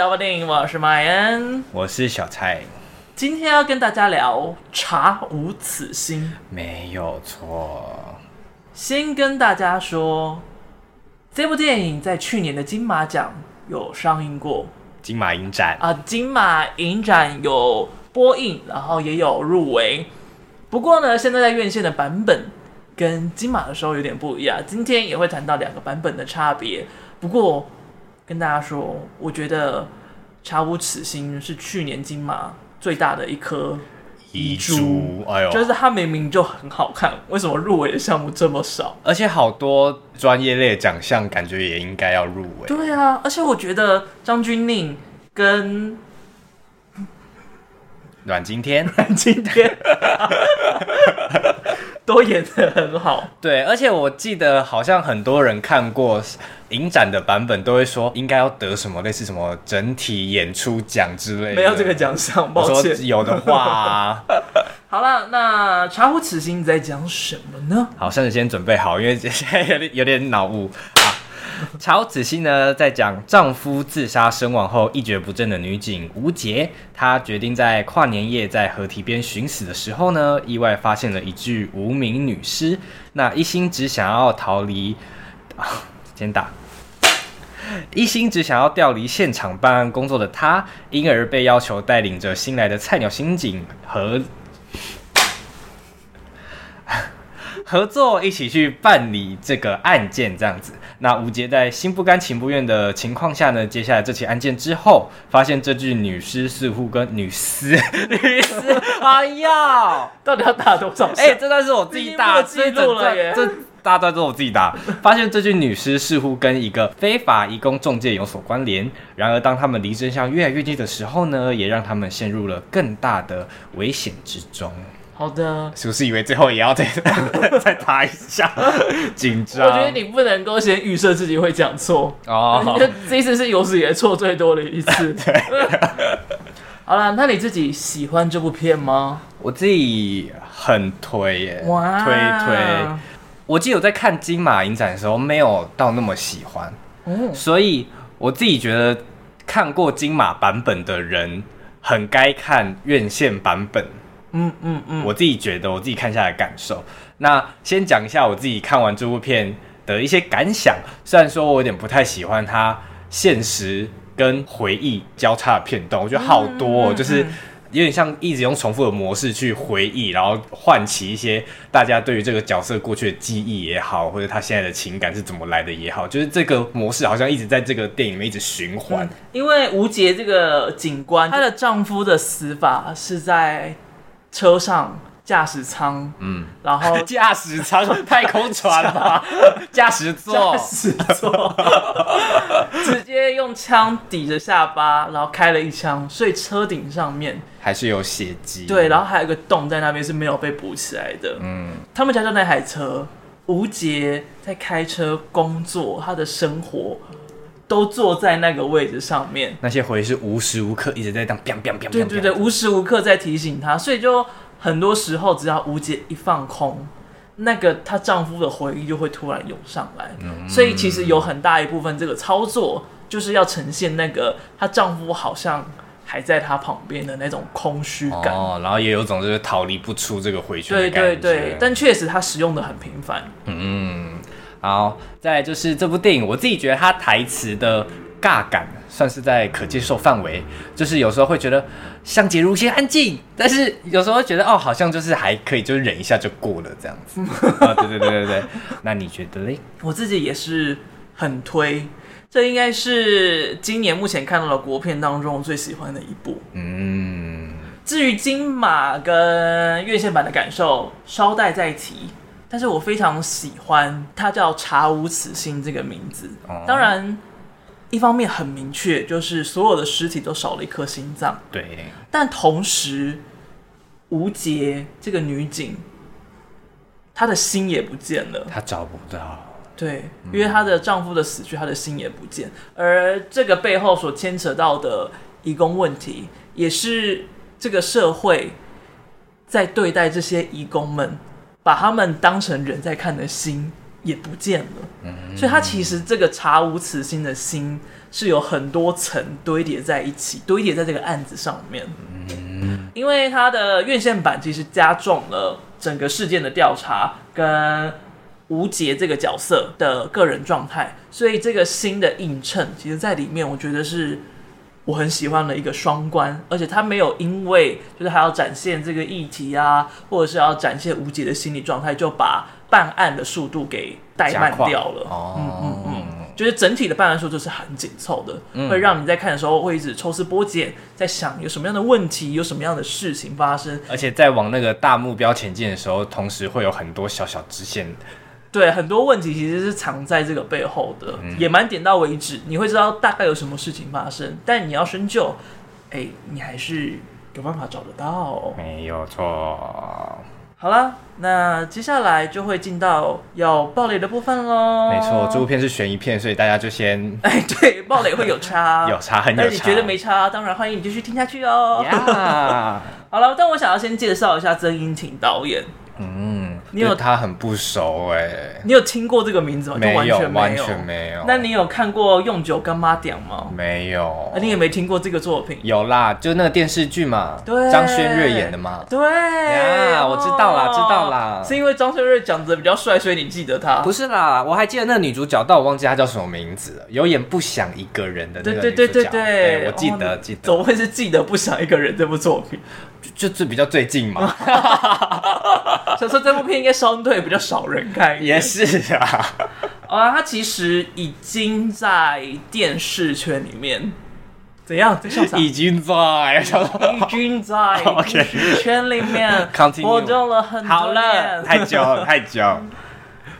聊吧电影，我是马恩，我是小蔡。今天要跟大家聊《查无此心》，没有错。先跟大家说，这部电影在去年的金马奖有上映过，金马影展啊，金马影展有播映，然后也有入围。不过呢，现在在院线的版本跟金马的时候有点不一样。今天也会谈到两个版本的差别。不过跟大家说，我觉得《查无此心》是去年金马最大的一颗遗珠。哎呦，就是它明明就很好看，为什么入围的项目这么少？而且好多专业类奖项感觉也应该要入围。对啊，而且我觉得张钧甯跟阮经天，阮经天都演得很好。对，而且我记得好像很多人看过影展的版本，都会说应该要得什么类似什么整体演出奖之类的。没有这个奖项，抱歉。有的话、啊，好了，那查无此心在讲什么呢？好，甚至先准备好，因为现在有点有点脑雾啊。查无此心呢，在讲丈夫自杀身亡后一蹶不振的女警吴洁，她决定在跨年夜在河堤边寻死的时候呢，意外发现了一具无名女尸。那一心只想要逃离，啊，先打，一心只想要调离现场办案工作的他，因而被要求带领着新来的菜鸟刑警和。合作一起去办理这个案件，这样子。那吴杰在心不甘情不愿的情况下呢，接下来这起案件之后，发现这具女尸似乎跟女尸女尸，哎呀，到底要打多少？哎、欸，这段是我自己打，记录了耶。这大段都是我自己打。发现这具女尸似乎跟一个非法移工中介有所关联。然而，当他们离真相越来越近的时候呢，也让他们陷入了更大的危险之中。好的，是不是以为最后也要再 再打一下？紧张。我觉得你不能够先预设自己会讲错哦。这一次是有史以来错最多的一次。对。好了，那你自己喜欢这部片吗？我自己很推耶，哇，推推。我记得我在看金马影展的时候，没有到那么喜欢，嗯，所以我自己觉得看过金马版本的人，很该看院线版本。嗯嗯嗯，我自己觉得我自己看下来的感受。那先讲一下我自己看完这部片的一些感想。虽然说我有点不太喜欢它现实跟回忆交叉的片段，我觉得好多哦，就是有点像一直用重复的模式去回忆，然后唤起一些大家对于这个角色过去的记忆也好，或者他现在的情感是怎么来的也好，就是这个模式好像一直在这个电影里面一直循环。因为吴杰这个警官，她的丈夫的死法是在。车上驾驶舱，嗯，然后 驾驶舱 太空船嘛，驾驶座，驾驶座，直接用枪抵着下巴，然后开了一枪，所以车顶上面。还是有血迹，对，然后还有一个洞在那边是没有被补起来的，嗯，他们家就那台车，吴杰在开车工作，他的生活。都坐在那个位置上面，那些回忆是无时无刻一直在当，biang biang biang，对对对，无时无刻在提醒她，所以就很多时候只要吴姐一放空，那个她丈夫的回忆就会突然涌上来，嗯，所以其实有很大一部分这个操作就是要呈现那个她丈夫好像还在她旁边的那种空虚感，哦，然后也有种就是逃离不出这个回圈，对对对，但确实她使用的很频繁，嗯。好，再来就是这部电影，我自己觉得它台词的尬感算是在可接受范围，就是有时候会觉得像杰如先安静，但是有时候会觉得哦，好像就是还可以，就是忍一下就过了这样子。啊，对对对对对，那你觉得嘞？我自己也是很推，这应该是今年目前看到的国片当中最喜欢的一部。嗯，至于金马跟院线版的感受，稍待再提。但是我非常喜欢它叫“查无此心”这个名字。当然，一方面很明确，就是所有的尸体都少了一颗心脏。对。但同时，吴杰这个女警，她的心也不见了。她找不到。对，因为她的丈夫的死去，她的心也不见。而这个背后所牵扯到的移工问题，也是这个社会在对待这些移工们。把他们当成人在看的心也不见了。嗯，所以他其实这个查无此心的心是有很多层堆叠在一起，堆叠在这个案子上面。嗯，因为他的院线版其实加重了整个事件的调查跟吴杰这个角色的个人状态，所以这个新的映衬，其实在里面我觉得是。我很喜欢的一个双关，而且他没有因为就是还要展现这个议题啊，或者是要展现吴杰的心理状态，就把办案的速度给怠慢掉了。哦，嗯嗯嗯，就是整体的办案速度是很紧凑的，嗯，会让你在看的时候会一直抽丝剥茧，在想有什么样的问题，有什么样的事情发生，而且在往那个大目标前进的时候，同时会有很多小小支线。对，很多问题其实是藏在这个背后的，嗯、也蛮点到为止。你会知道大概有什么事情发生，但你要深究，哎，你还是有办法找得到。没有错。好了，那接下来就会进到要暴雷的部分喽。没错，这部片是悬疑片，所以大家就先……哎，对，暴雷会有差，有差很有差。但你觉得没差，当然欢迎你继续听下去哦。好了，但我想要先介绍一下曾英庭导演。嗯。你有他很不熟哎、欸，你有听过这个名字吗？没有，完全没有。那你有看过《用酒干妈点》吗？没有。啊，你也没听过这个作品？有啦，就那个电视剧嘛，对，张轩睿演的嘛。对呀，我知道啦，知道啦。是因为张轩睿长得比较帅，所以你记得他？不是啦，我还记得那个女主角，但我忘记她叫什么名字了。有演《不想一个人》的那个女主角。对对对对对，我记得记得。怎么会是记得《不想一个人》这部作品？就 就比较最近嘛。所以说这部片应该相对比较少人看，也是啊。啊，他其实已经在电视圈里面怎样？已经在，已经在 电视圈里面活动了很多年。太久了，太久。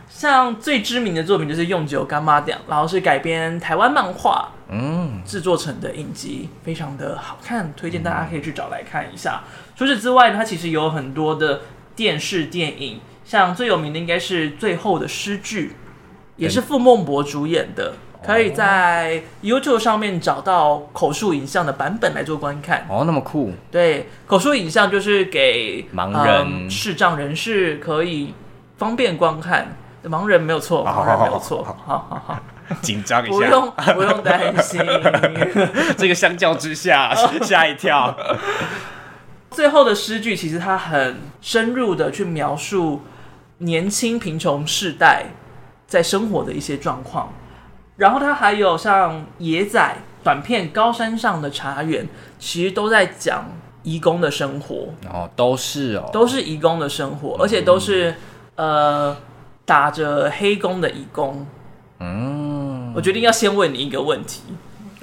像最知名的作品就是《用酒干妈店》，然后是改编台湾漫画，嗯，制作成的影集，非常的好看，推荐大家可以去找来看一下。除此之外呢，它其实有很多的电视电影。像最有名的应该是《最后的诗句》，也是傅孟博主演的，可以在 YouTube 上面找到口述影像的版本来做观看。哦，那么酷！对，口述影像就是给盲人、视障人士可以方便观看。盲人没有错，盲人没有错。好好好，紧张一下，不用不用担心。这个相较之下，吓一跳。最后的诗句其实它很深入的去描述。年轻贫穷世代在生活的一些状况，然后他还有像野仔短片《高山上的茶园》，其实都在讲移工的生活哦，都是哦，都是移工的生活，而且都是、嗯、呃打着黑工的移工。嗯，我决定要先问你一个问题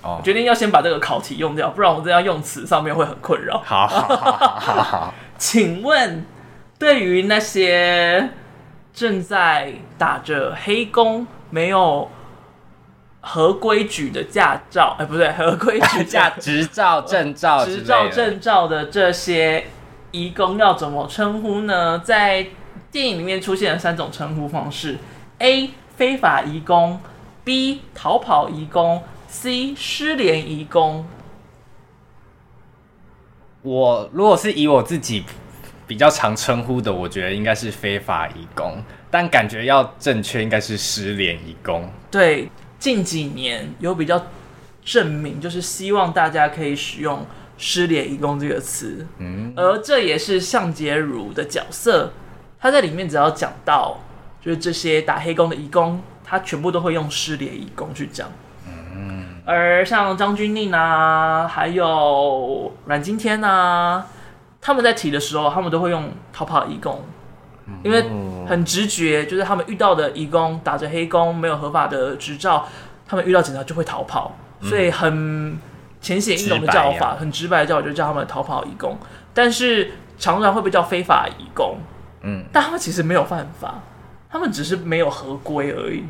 哦，决定要先把这个考题用掉，不然我这样用词上面会很困扰。好好好好请问对于那些。正在打着黑工，没有合规矩的驾照，哎，不对，合规矩驾 执照、证照、执照、证照的这些移工要怎么称呼呢？在电影里面出现了三种称呼方式：A. 非法移工，B. 逃跑移工，C. 失联移工。我如果是以我自己。比较常称呼的，我觉得应该是非法移工，但感觉要正确应该是失联移工。对，近几年有比较证明，就是希望大家可以使用“失联移工”这个词。嗯，而这也是向杰如的角色，他在里面只要讲到就是这些打黑工的移工，他全部都会用“失联移工”去讲。嗯，而像张钧甯啊，还有阮经天啊。他们在提的时候，他们都会用逃跑义工，因为很直觉，就是他们遇到的义工打着黑工，没有合法的执照，他们遇到警察就会逃跑，所以很浅显易懂的叫法，很直白的叫法就叫他们逃跑义工。但是常常会被叫非法义工，嗯，但他们其实没有犯法，他们只是没有合规而已。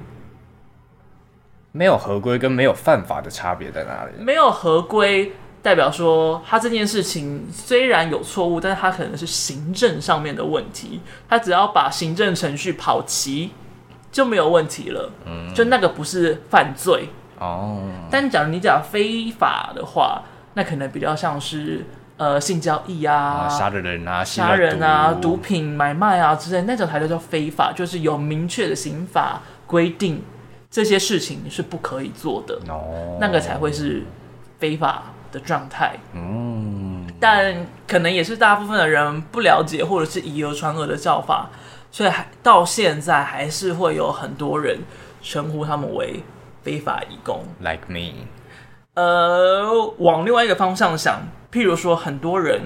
没有合规跟没有犯法的差别在哪里？没有合规。代表说，他这件事情虽然有错误，但是他可能是行政上面的问题。他只要把行政程序跑齐，就没有问题了。嗯，就那个不是犯罪哦。但假如你讲非法的话，那可能比较像是呃性交易啊、杀的人啊、杀人啊、毒品买卖啊之类，那种才叫非法，就是有明确的刑法规定这些事情是不可以做的，哦、那个才会是非法的状态。嗯，但可能也是大部分的人不了解或者是以讹传讹的叫法，所以还到现在还是会有很多人称呼他们为非法移工，like me。呃，往另外一个方向想，譬如说，很多人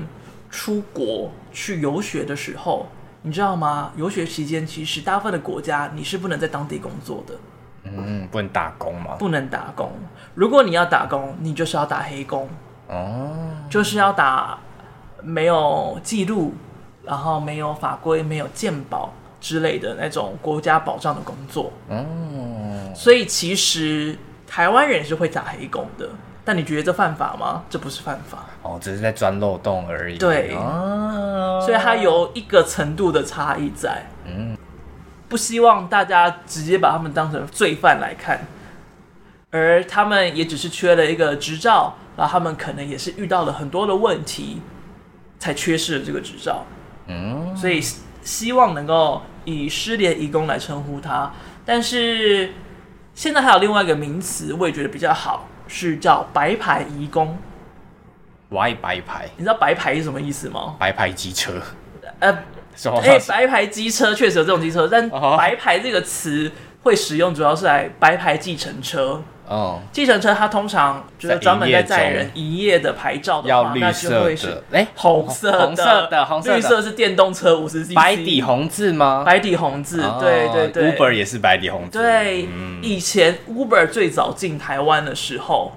出国去游学的时候，你知道吗？游学期间，其实大部分的国家你是不能在当地工作的。嗯，不能打工吗？不能打工。如果你要打工，你就是要打黑工。哦。就是要打没有记录，然后没有法规、没有鉴保之类的那种国家保障的工作。哦。所以其实。台湾人是会打黑工的，但你觉得这犯法吗？这不是犯法哦，只是在钻漏洞而已。对，哦、所以它有一个程度的差异在。嗯，不希望大家直接把他们当成罪犯来看，而他们也只是缺了一个执照，然后他们可能也是遇到了很多的问题，才缺失了这个执照。嗯，所以希望能够以失联义工来称呼他，但是。现在还有另外一个名词，我也觉得比较好，是叫白牌义工。Why 白牌？你知道白牌是什么意思吗？白牌机车。呃，哎，白牌机车确实有这种机车，但白牌这个词会使用，主要是来白牌计程车。哦，计程车它通常就是专门在载人营业的牌照的话，要绿色的，哎，红色的，红色的，红色，绿色是电动车五十 cc，白底红字吗？白底红字，对对对，Uber 也是白底红字。对，以前 Uber 最早进台湾的时候，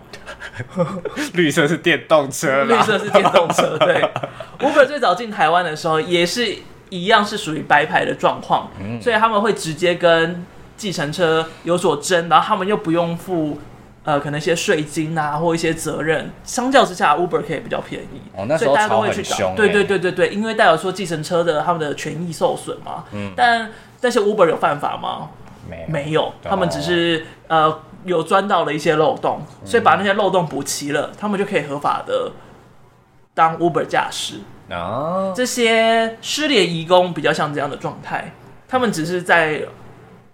绿色是电动车，绿色是电动车。对，Uber 最早进台湾的时候也是一样，是属于白牌的状况，所以他们会直接跟。计程车有所争，然后他们又不用付呃可能一些税金啊或一些责任，相较之下 Uber 可以比较便宜，哦，那时候所以大家都会去找。对对对对对，因为代表说计程车的他们的权益受损嘛。嗯。但但是 Uber 有犯法吗？没有，没有，他们只是呃有钻到了一些漏洞，所以把那些漏洞补齐了，他们就可以合法的当 Uber 驾驶。哦。这些失联移工比较像这样的状态，他们只是在。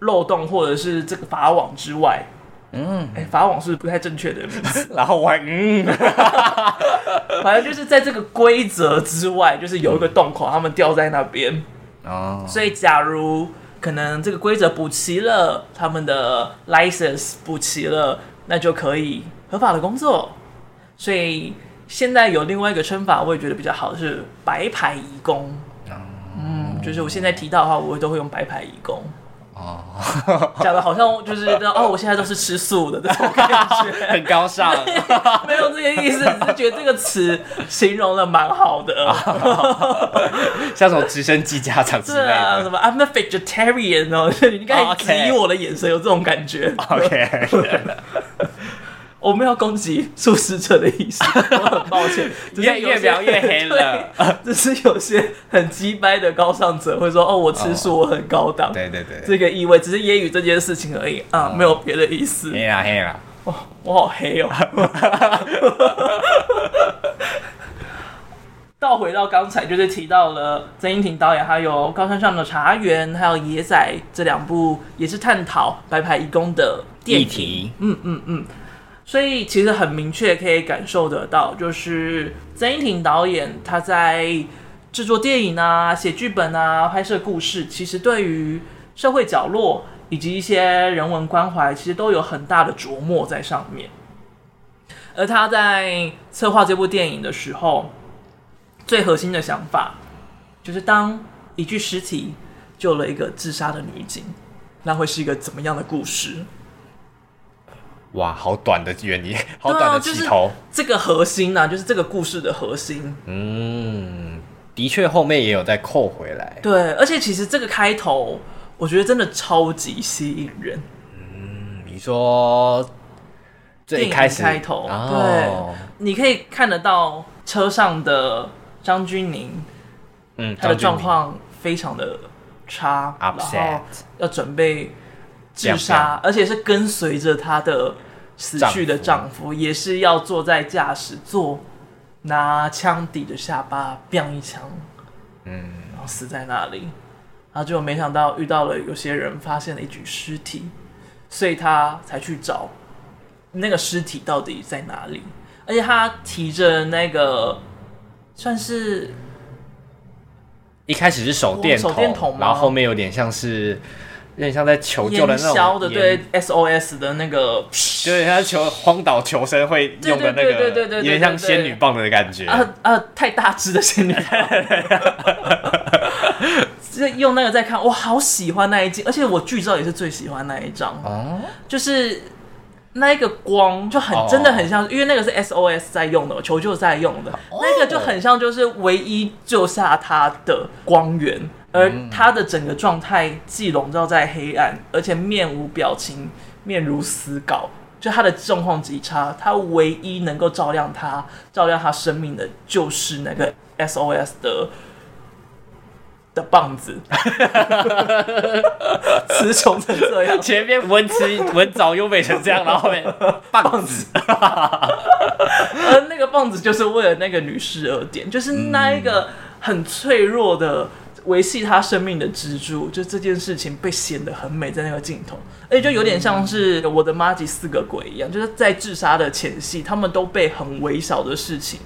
漏洞或者是这个法网之外，嗯，哎、欸，法网是不太正确的名字。然后我，嗯，反正就是在这个规则之外，就是有一个洞口，他们掉在那边。哦，所以假如可能这个规则补齐了，他们的 license 补齐了，那就可以合法的工作。所以现在有另外一个称法，我也觉得比较好，是白牌移工。嗯，就是我现在提到的话，我都会用白牌移工。哦，讲的好像就是哦，我现在都是吃素的这种 感觉，很高尚。没有这个意思，只是觉得这个词形容的蛮好的，像什么直升机家长之类的。啊，什么 I'm a vegetarian 哦，你刚才质疑我的眼神有这种感觉。OK。我没有攻击素食者的意思，我很抱歉。越越描越黑了，只是有些很鸡掰的高尚者会说：“哦，我吃素，我很高档。”对对对，这个意味只是揶揄这件事情而已啊，没有别的意思。黑啦黑啦，哦，我好黑哦。倒回到刚才，就是提到了曾英庭导演，还有《高山上的茶园》，还有《野仔》这两部，也是探讨白牌义工的议题。嗯嗯嗯。所以其实很明确可以感受得到，就是曾英庭导演他在制作电影啊、写剧本啊、拍摄故事，其实对于社会角落以及一些人文关怀，其实都有很大的琢磨在上面。而他在策划这部电影的时候，最核心的想法就是，当一具尸体救了一个自杀的女警，那会是一个怎么样的故事？哇，好短的原因，好短的起头。啊就是、这个核心呢、啊，就是这个故事的核心。嗯，的确，后面也有再扣回来。对，而且其实这个开头，我觉得真的超级吸引人。嗯，你说最开始开头，哦、对，你可以看得到车上的张钧甯，嗯，他的状况非常的差，然后要准备。自杀，而且是跟随着她的死去的丈夫，也是要坐在驾驶座拿枪抵着下巴，biang 一枪，嗯，然后死在那里。然后就没想到遇到了有些人发现了一具尸体，所以他才去找那个尸体到底在哪里。而且他提着那个算是一开始是手电筒，手电筒，然后后面有点像是有点像在求救的那种的，对 SOS 的那个，有点像求荒岛求生会用的那个，对对对，有点像仙女棒的感觉。啊啊，太大只的仙女棒。就 用那个在看，我好喜欢那一集，而且我剧照也是最喜欢那一张，哦、就是那一个光就很真的很像，哦、因为那个是 SOS 在用的，求救在用的，哦、那个就很像就是唯一救下他的光源，而他的整个状态既笼罩在黑暗，而且面无表情，面如死稿，就他的状况极差，他唯一能够照亮他、照亮他生命的，就是那个 SOS 的。的棒子，词穷成这样，前面文词文藻优美成这样，然后后面棒子，而那个棒子就是为了那个女士而点，就是那一个很脆弱的维系他生命的支柱，就这件事情被显得很美，在那个镜头，而且就有点像是我的妈吉四个鬼一样，就是在自杀的前夕，他们都被很微小的事情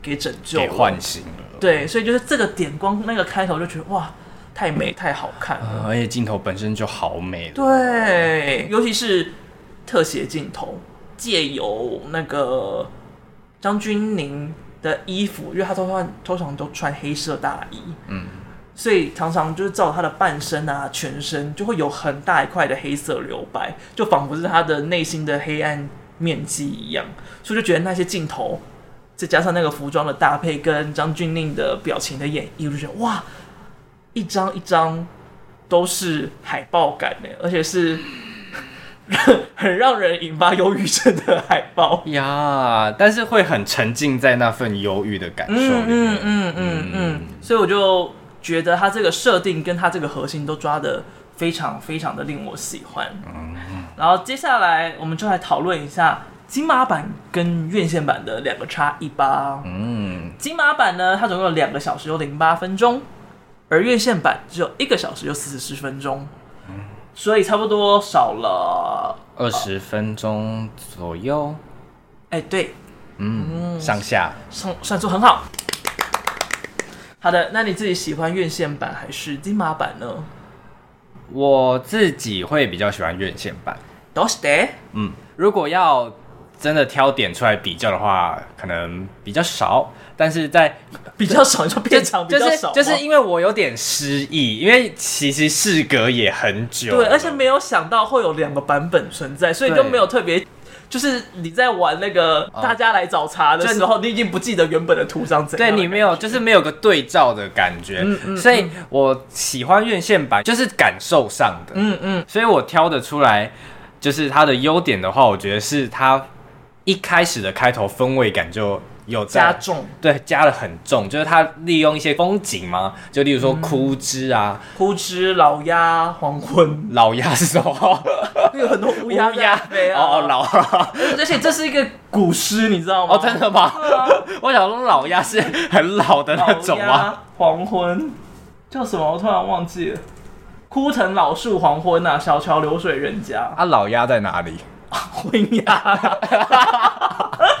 给拯救、给唤醒了。对，所以就是这个点光那个开头就觉得哇，太美太好看了，呃，而且镜头本身就好美。对，尤其是特写镜头，借由那个张钧甯的衣服，因为他通常通常都穿黑色大衣，嗯，所以常常就是照他的半身啊、全身，就会有很大一块的黑色留白，就仿佛是他的内心的黑暗面积一样，所以就觉得那些镜头。再加上那个服装的搭配跟张钧甯的表情的演绎，我就觉得哇，一张一张都是海报感呢，而且是很让人引发忧郁症的海报 呀。但是会很沉浸在那份忧郁的感受里面。嗯嗯嗯嗯嗯。所以我就觉得他这个设定跟他这个核心都抓的非常非常的令我喜欢。嗯。然后接下来我们就来讨论一下。金马版跟院线版的两个差异吧。嗯，金马版呢，它总共有两个小时有零八分钟，而院线版只有一个小时有四十分钟，嗯，所以差不多少了二十分钟左右。哎，欸，对，嗯，嗯，上下算算数很好。好的，那你自己喜欢院线版还是金马版呢？我自己会比较喜欢院线版。都是的。嗯，如果要。真的挑点出来比较的话，可能比较少，但是在比较少就片长比较少，就是因为我有点失忆，因为其实事隔也很久，对，而且没有想到会有两个版本存在，所以就没有特别，就是你在玩那个大家来找茬的时候，你已经不记得原本的图上怎样，对你没有，就是没有个对照的感觉，嗯嗯，所以我喜欢院线版，就是感受上的，嗯嗯，所以我挑得出来，就是它的优点的话，我觉得是它。一开始的开头氛围感就有加重，对，加了很重，就是他利用一些风景嘛，就例如说枯枝啊，枯枝、老鸭、黄昏，老鸭是什么？有很多乌鸦在飞啊，哦，老，而且这是一个古诗，你知道吗？哦，真的吗？我想说老鸭是很老的那种啊。黄昏叫什么？我突然忘记了。枯藤老树黄昏啊，小桥流水人家。啊，老鸭在哪里？婚鸭，没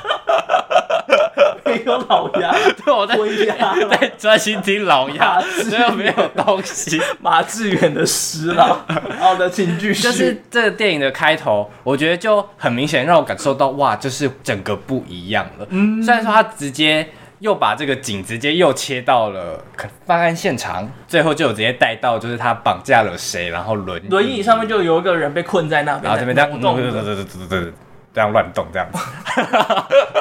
有老鸭，对，我在 在专心听老鸭，只有没有东西。马致远的诗了，好的，请继续。就是这个电影的开头，我觉得就很明显让我感受到，哇，就是整个不一样了。嗯，虽然说他直接。又把这个景直接又切到了犯案现场，最后就有直接带到，就是他绑架了谁，然后轮轮椅上面就有一个人被困在那边，然后这边这样动，对对对对对对对。这样乱动，这样子，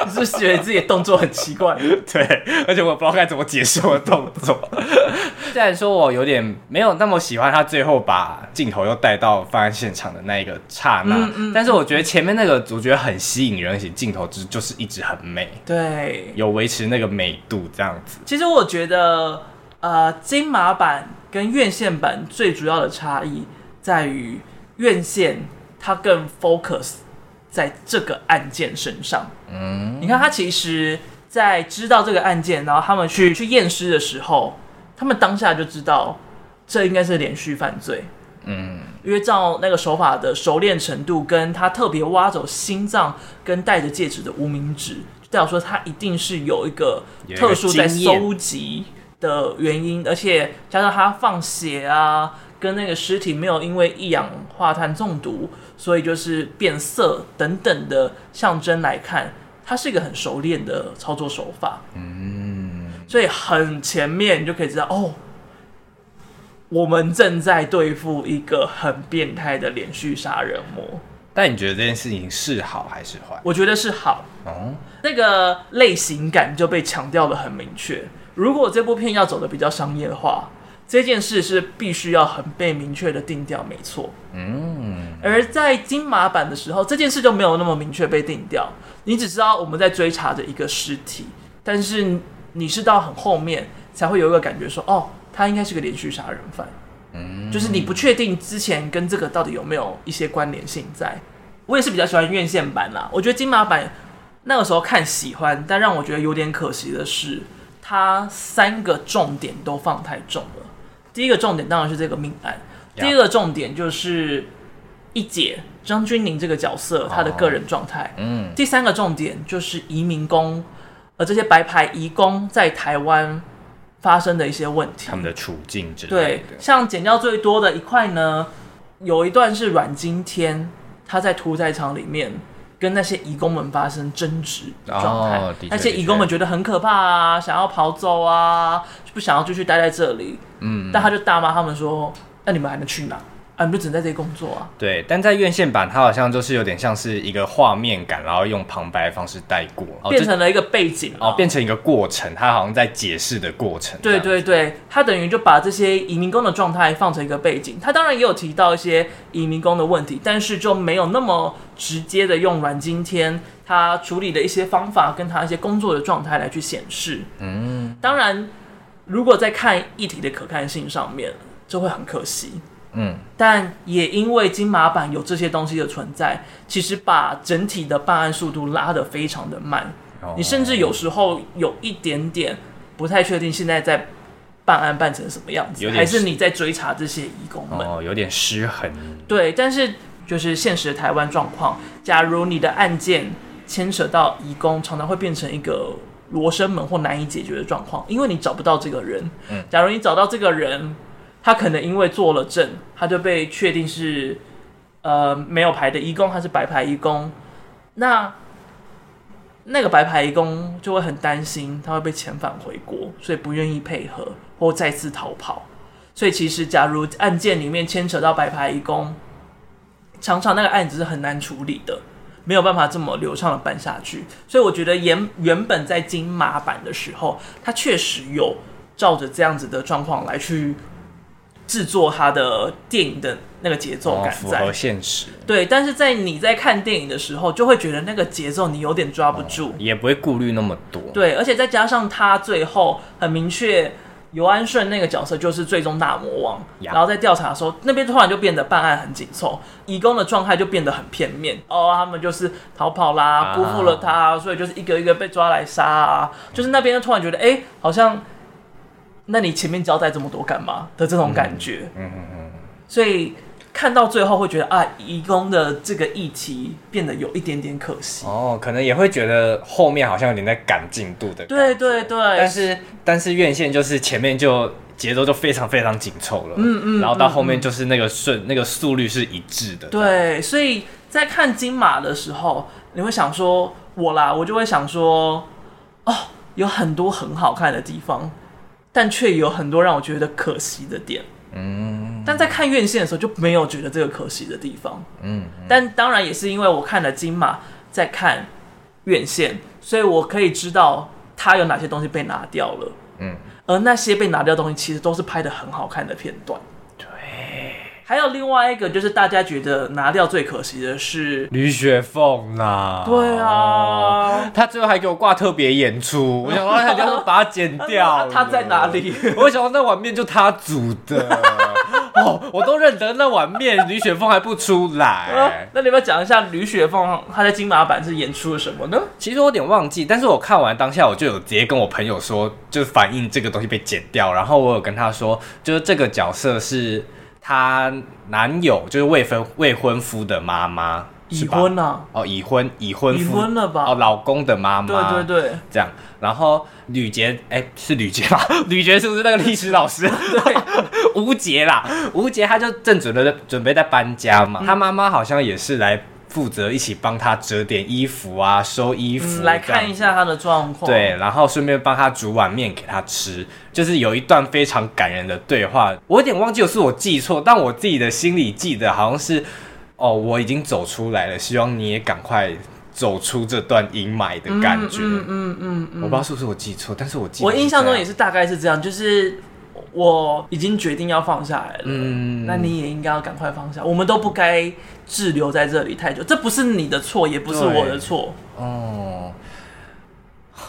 你 是不是觉得自己的动作很奇怪？对，而且我不知道该怎么解释我的动作。虽然说我有点没有那么喜欢他最后把镜头又带到犯案现场的那一个刹那，嗯嗯、但是我觉得前面那个主角很吸引人，而且镜头就就是一直很美，对，有维持那个美度这样子。其实我觉得，呃，金马版跟院线版最主要的差异在于院线它更 focus。在这个案件身上，嗯，你看，他其实在知道这个案件，然后他们去去验尸的时候，他们当下就知道这应该是连续犯罪。嗯，因为照那个手法的熟练程度，跟他特别挖走心脏跟戴着戒指的无名指，代表说他一定是有一个特殊在搜集的原因，而且加上他放血啊，跟那个尸体没有因为一氧化碳中毒，所以就是变色等等的象征来看，它是一个很熟练的操作手法。嗯，所以很前面你就可以知道哦。我们正在对付一个很变态的连续杀人魔。但你觉得这件事情是好还是坏？我觉得是好。哦，那个类型感就被强调的很明确。如果这部片要走的比较商业化，这件事是必须要很被明确的定掉，没错。嗯。而在金马版的时候，这件事就没有那么明确被定掉。你只知道我们在追查着一个尸体，但是你是到很后面才会有一个感觉说，哦。他应该是个连续杀人犯，嗯，就是你不确定之前跟这个到底有没有一些关联性在。我也是比较喜欢院线版啦，我觉得金马版那个时候看喜欢，但让我觉得有点可惜的是，它三个重点都放太重了。第一个重点当然是这个命案，第二个重点就是一姐张君宁这个角色她的个人状态，嗯，第三个重点就是移民工，呃这些白牌移工在台湾。发生的一些问题，他们的处境之类的。对，像剪掉最多的一块呢，有一段是阮经天他在屠宰场里面跟那些义工们发生争执状态，哦，那些义工们觉得很可怕啊，想要跑走啊，就不想要继续待在这里。嗯，但他就大骂他们说：“那你们还能去哪？”啊，你就只能在这里工作啊？对，但在院线版，它好像就是有点像是一个画面感，然后用旁白的方式带过，变成了一个背景哦，变成一个过程，它好像在解释的过程。对对对，它等于就把这些移民工的状态放成一个背景。它当然也有提到一些移民工的问题，但是就没有那么直接的用阮经天他处理的一些方法跟他一些工作的状态来去显示。嗯，当然，如果在看议题的可看性上面，就会很可惜。嗯，但也因为金马版有这些东西的存在，其实把整体的办案速度拉得非常的慢。哦，你甚至有时候有一点点不太确定现在在办案办成什么样子，还是你在追查这些移工们？哦，有点失衡。对，但是就是现实的台湾状况，假如你的案件牵扯到移工，常常会变成一个罗生门或难以解决的状况，因为你找不到这个人。嗯，假如你找到这个人。他可能因为做了证，他就被确定是呃没有牌的移工，他是白牌移工。那那个白牌移工就会很担心，他会被遣返回国，所以不愿意配合或再次逃跑。所以其实，假如案件里面牵扯到白牌移工，常常那个案子是很难处理的，没有办法这么流畅的办下去。所以我觉得原原本在金马版的时候，他确实有照着这样子的状况来去。制作他的电影的那个节奏感在，符合现实。对，但是在你在看电影的时候，就会觉得那个节奏你有点抓不住，也不会顾虑那么多。对，而且再加上他最后很明确，尤安顺那个角色就是最终大魔王，然后在调查的时候，那边突然就变得办案很紧凑，义工的状态就变得很片面。哦，他们就是逃跑啦，辜负了他，所以就是一个一个被抓来杀啊。就是那边就突然觉得，哎，好像。那你前面交代这么多干嘛的这种感觉？嗯嗯嗯，所以看到最后会觉得啊，移工的这个议题变得有一点点可惜。哦，可能也会觉得后面好像有点在赶进度的。对对对。但是但是院线就是前面就节奏就非常非常紧凑了，嗯嗯，然后到后面就是那个顺那个速率是一致的。对，所以在看金马的时候，你会想说，我啦，我就会想说，哦，有很多很好看的地方。但却有很多让我觉得可惜的点，嗯，但在看院线的时候就没有觉得这个可惜的地方，嗯，但当然也是因为我看了金马，在看院线，所以我可以知道它有哪些东西被拿掉了，嗯，而那些被拿掉的东西其实都是拍的很好看的片段。还有另外一个，就是大家觉得拿掉最可惜的是吕雪凤呐。对啊，他最后还给我挂特别演出，我想说他就是把它剪 掉。他在哪里？我想说那碗面就他煮的，哦，我都认得那碗面，吕雪凤还不出来。啊、那你要不要讲一下吕雪凤她在金马版是演出了什么呢？其实我有点忘记，但是我看完当下我就有直接跟我朋友说，就是反映这个东西被剪掉，然后我有跟他说，就是这个角色是她男友，就是未婚未婚夫的妈妈。已婚了哦，已婚已婚夫已婚了吧？哦，老公的妈妈，对对对，这样。然后吕杰，哎，是吕杰吧？吕杰是不是那个历史老师？对，吴杰啦，吴杰他就正准备在准备在搬家嘛。嗯、他妈妈好像也是来负责一起帮他折点衣服啊，收衣服，嗯、来看一下他的状况。对，然后顺便帮他煮碗面给他吃，就是有一段非常感人的对话。我有点忘记，是我记错，但我自己的心里记得好像是。哦，我已经走出来了，希望你也赶快走出这段阴霾的感觉。嗯嗯嗯，嗯，嗯，我不知道是不是我记错，但是我记我印象中也是大概是这样，就是我已经决定要放下来了。嗯，那你也应该要赶快放下，我们都不该滞留在这里太久。这不是你的错，也不是我的错。哦，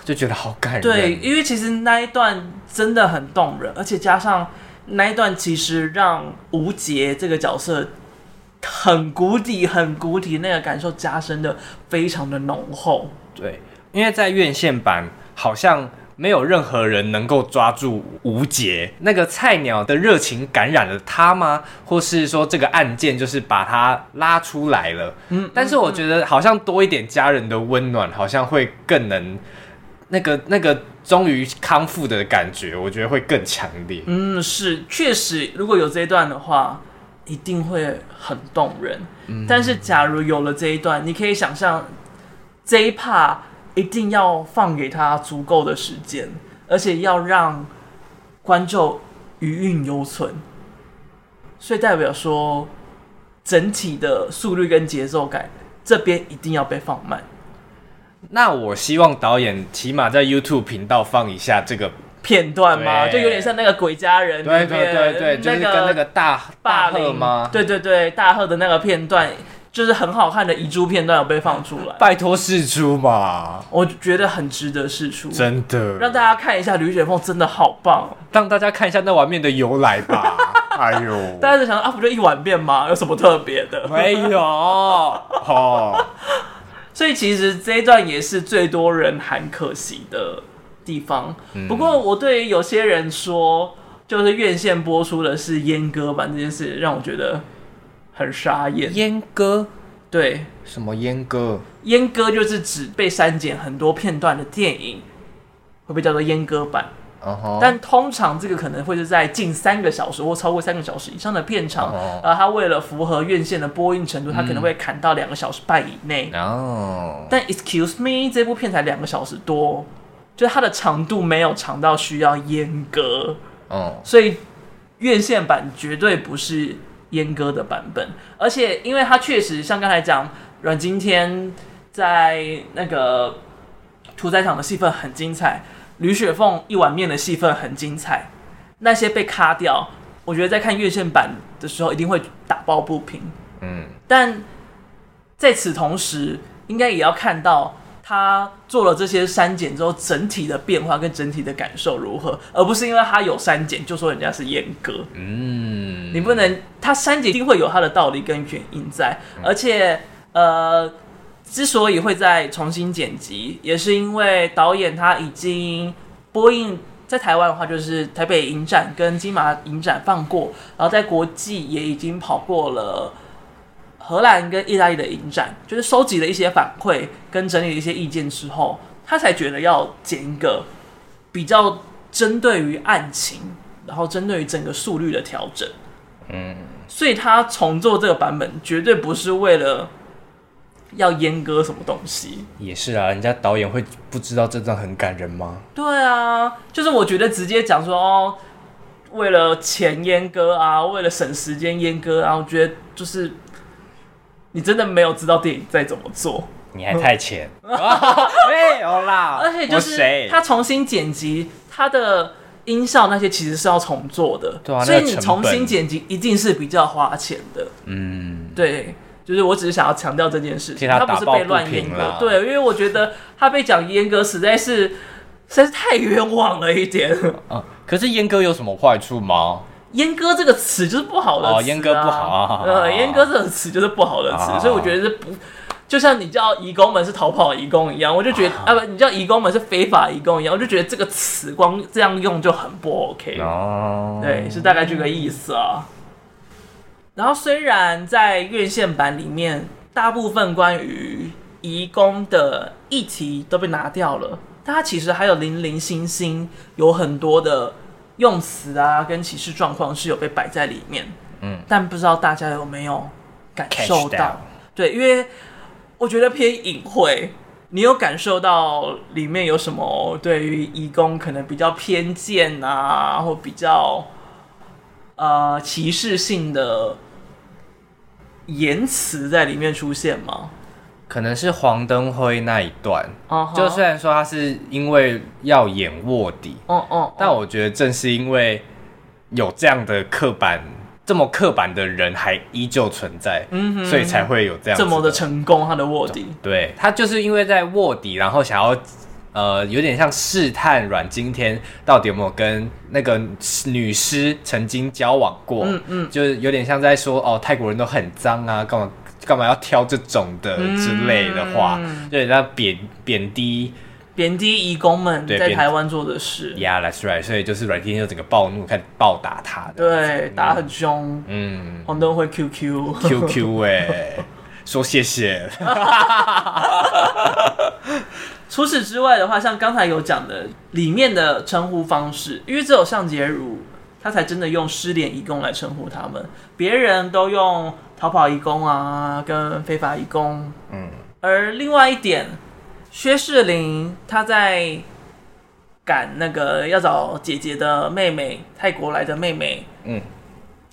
就觉得好感人。对，因为其实那一段真的很动人，而且加上那一段，其实让吴杰这个角色。很谷底，很谷底，那个感受加深的非常的浓厚。对，因为在院线版好像没有任何人能够抓住吴杰那个菜鸟的热情感染了他吗？或是说这个案件就是把他拉出来了？嗯，但是我觉得好像多一点家人的温暖，好像会更能那个那个终于康复的感觉，我觉得会更强烈。嗯，是，确实，如果有这一段的话。一定会很动人，嗯，但是假如有了这一段，你可以想象这一 part 一定要放给他足够的时间，而且要让观众余韵犹存，所以代表说整体的速率跟节奏感这边一定要被放慢。那我希望导演起码在 YouTube 频道放一下这个。片段吗？就有点像那个鬼家人，对对对对，就是跟那个大霸凌吗？对对对，大赫的那个片段，就是很好看的遗珠片段有被放出来。拜托释出嘛，我觉得很值得释出，真的，让大家看一下吕雪凤真的好棒，让大家看一下那碗面的由来吧。哎呦，大家在想啊，不就一碗面吗？有什么特别的？没有 哦。所以其实这一段也是最多人喊可惜的地方，不过我对于有些人说，就是院线播出的是阉割版这件事，让我觉得很傻眼。阉割？对，什么阉割？阉割就是指被删减很多片段的电影，会被叫做阉割版。Uh-huh. 但通常这个可能会是在近三个小时或超过三个小时以上的片长，uh-huh. 然后他为了符合院线的播映程度，他可能会砍到两个小时半以内。哦。但 Excuse me，这部片才两个小时多。就它的长度没有长到需要阉割，哦，所以院线版绝对不是阉割的版本，而且因为它确实像刚才讲，阮经天在那个屠宰场的戏份很精彩，吕雪凤一碗面的戏份很精彩，那些被卡掉，我觉得在看院线版的时候一定会打抱不平，嗯，但在此同时，应该也要看到。他做了这些删减之后，整体的变化跟整体的感受如何？而不是因为他有删减就说人家是阉割。嗯，你不能，他删减一定会有他的道理跟原因在。而且，呃，之所以会再重新剪辑，也是因为导演他已经播映在台湾的话，就是台北影展跟金马影展放过，然后在国际也已经跑过了。荷兰跟意大利的影展，就是收集了一些反馈跟整理了一些意见之后，他才觉得要剪一个比较针对于案情，然后针对于整个速率的调整。嗯，所以他重做这个版本，绝对不是为了要阉割什么东西。也是啊，人家导演会不知道这段很感人吗？对啊，就是我觉得直接讲说哦，为了钱阉割啊，为了省时间阉割啊，我觉得就是。你真的没有知道电影在怎么做？你还太浅，没有啦。而且就是他重新剪辑，他的音效那些其实是要重做的，对啊，所以你重新剪辑一定是比较花钱的。嗯，对，就是我只是想要强调这件事情，他，他不是被乱阉割，对，因为我觉得他被讲阉割实在是实在是太冤枉了一点。啊，可是阉割有什么坏处吗？阉割这个词就是不好的词啊，阉割不好，呃，阉割这个词就是不好的词，所以我觉得是不，就像你叫移工们是逃跑移工一样，我就觉得啊不，你叫移工们是非法移工一样，我就觉得这个词光这样用就很不 OK 哦，对，是大概这个意思啊。然后虽然在院线版里面，大部分关于移工的议题都被拿掉了，但它其实还有零零星星有很多的。用词啊，跟歧视状况是有被摆在里面，嗯，但不知道大家有没有感受到？对，因为我觉得偏隐晦，你有感受到里面有什么对于义工可能比较偏见啊，或比较呃歧视性的言辞在里面出现吗？可能是黄登辉那一段，uh huh. 就虽然说他是因为要演卧底，uh uh uh. 但我觉得正是因为有这样的刻板，这么刻板的人还依旧存在，uh. 所以才会有这样这么的成功。他的卧底，对，他就是因为在卧底，然后想要呃有点像试探阮经天到底有没有跟那个女尸曾经交往过，嗯嗯、uh，huh. 就是有点像在说哦泰国人都很脏啊，干嘛？干嘛要挑这种的之类的话？嗯、对，那贬贬低贬低移工们在台湾做的事。Yeah，that's right。所以就是阮经天就整个暴怒，开始暴打他。对，打很凶。嗯，黄灯会 QQ QQ 哎，说谢谢。除此之外的话，像刚才有讲的里面的称呼方式，因为只有上杰如他才真的用失联移工来称呼他们，别人都用。逃跑移工啊，跟非法移工，嗯，而另外一点，薛世林他在赶那个要找姐姐的妹妹，泰国来的妹妹，嗯，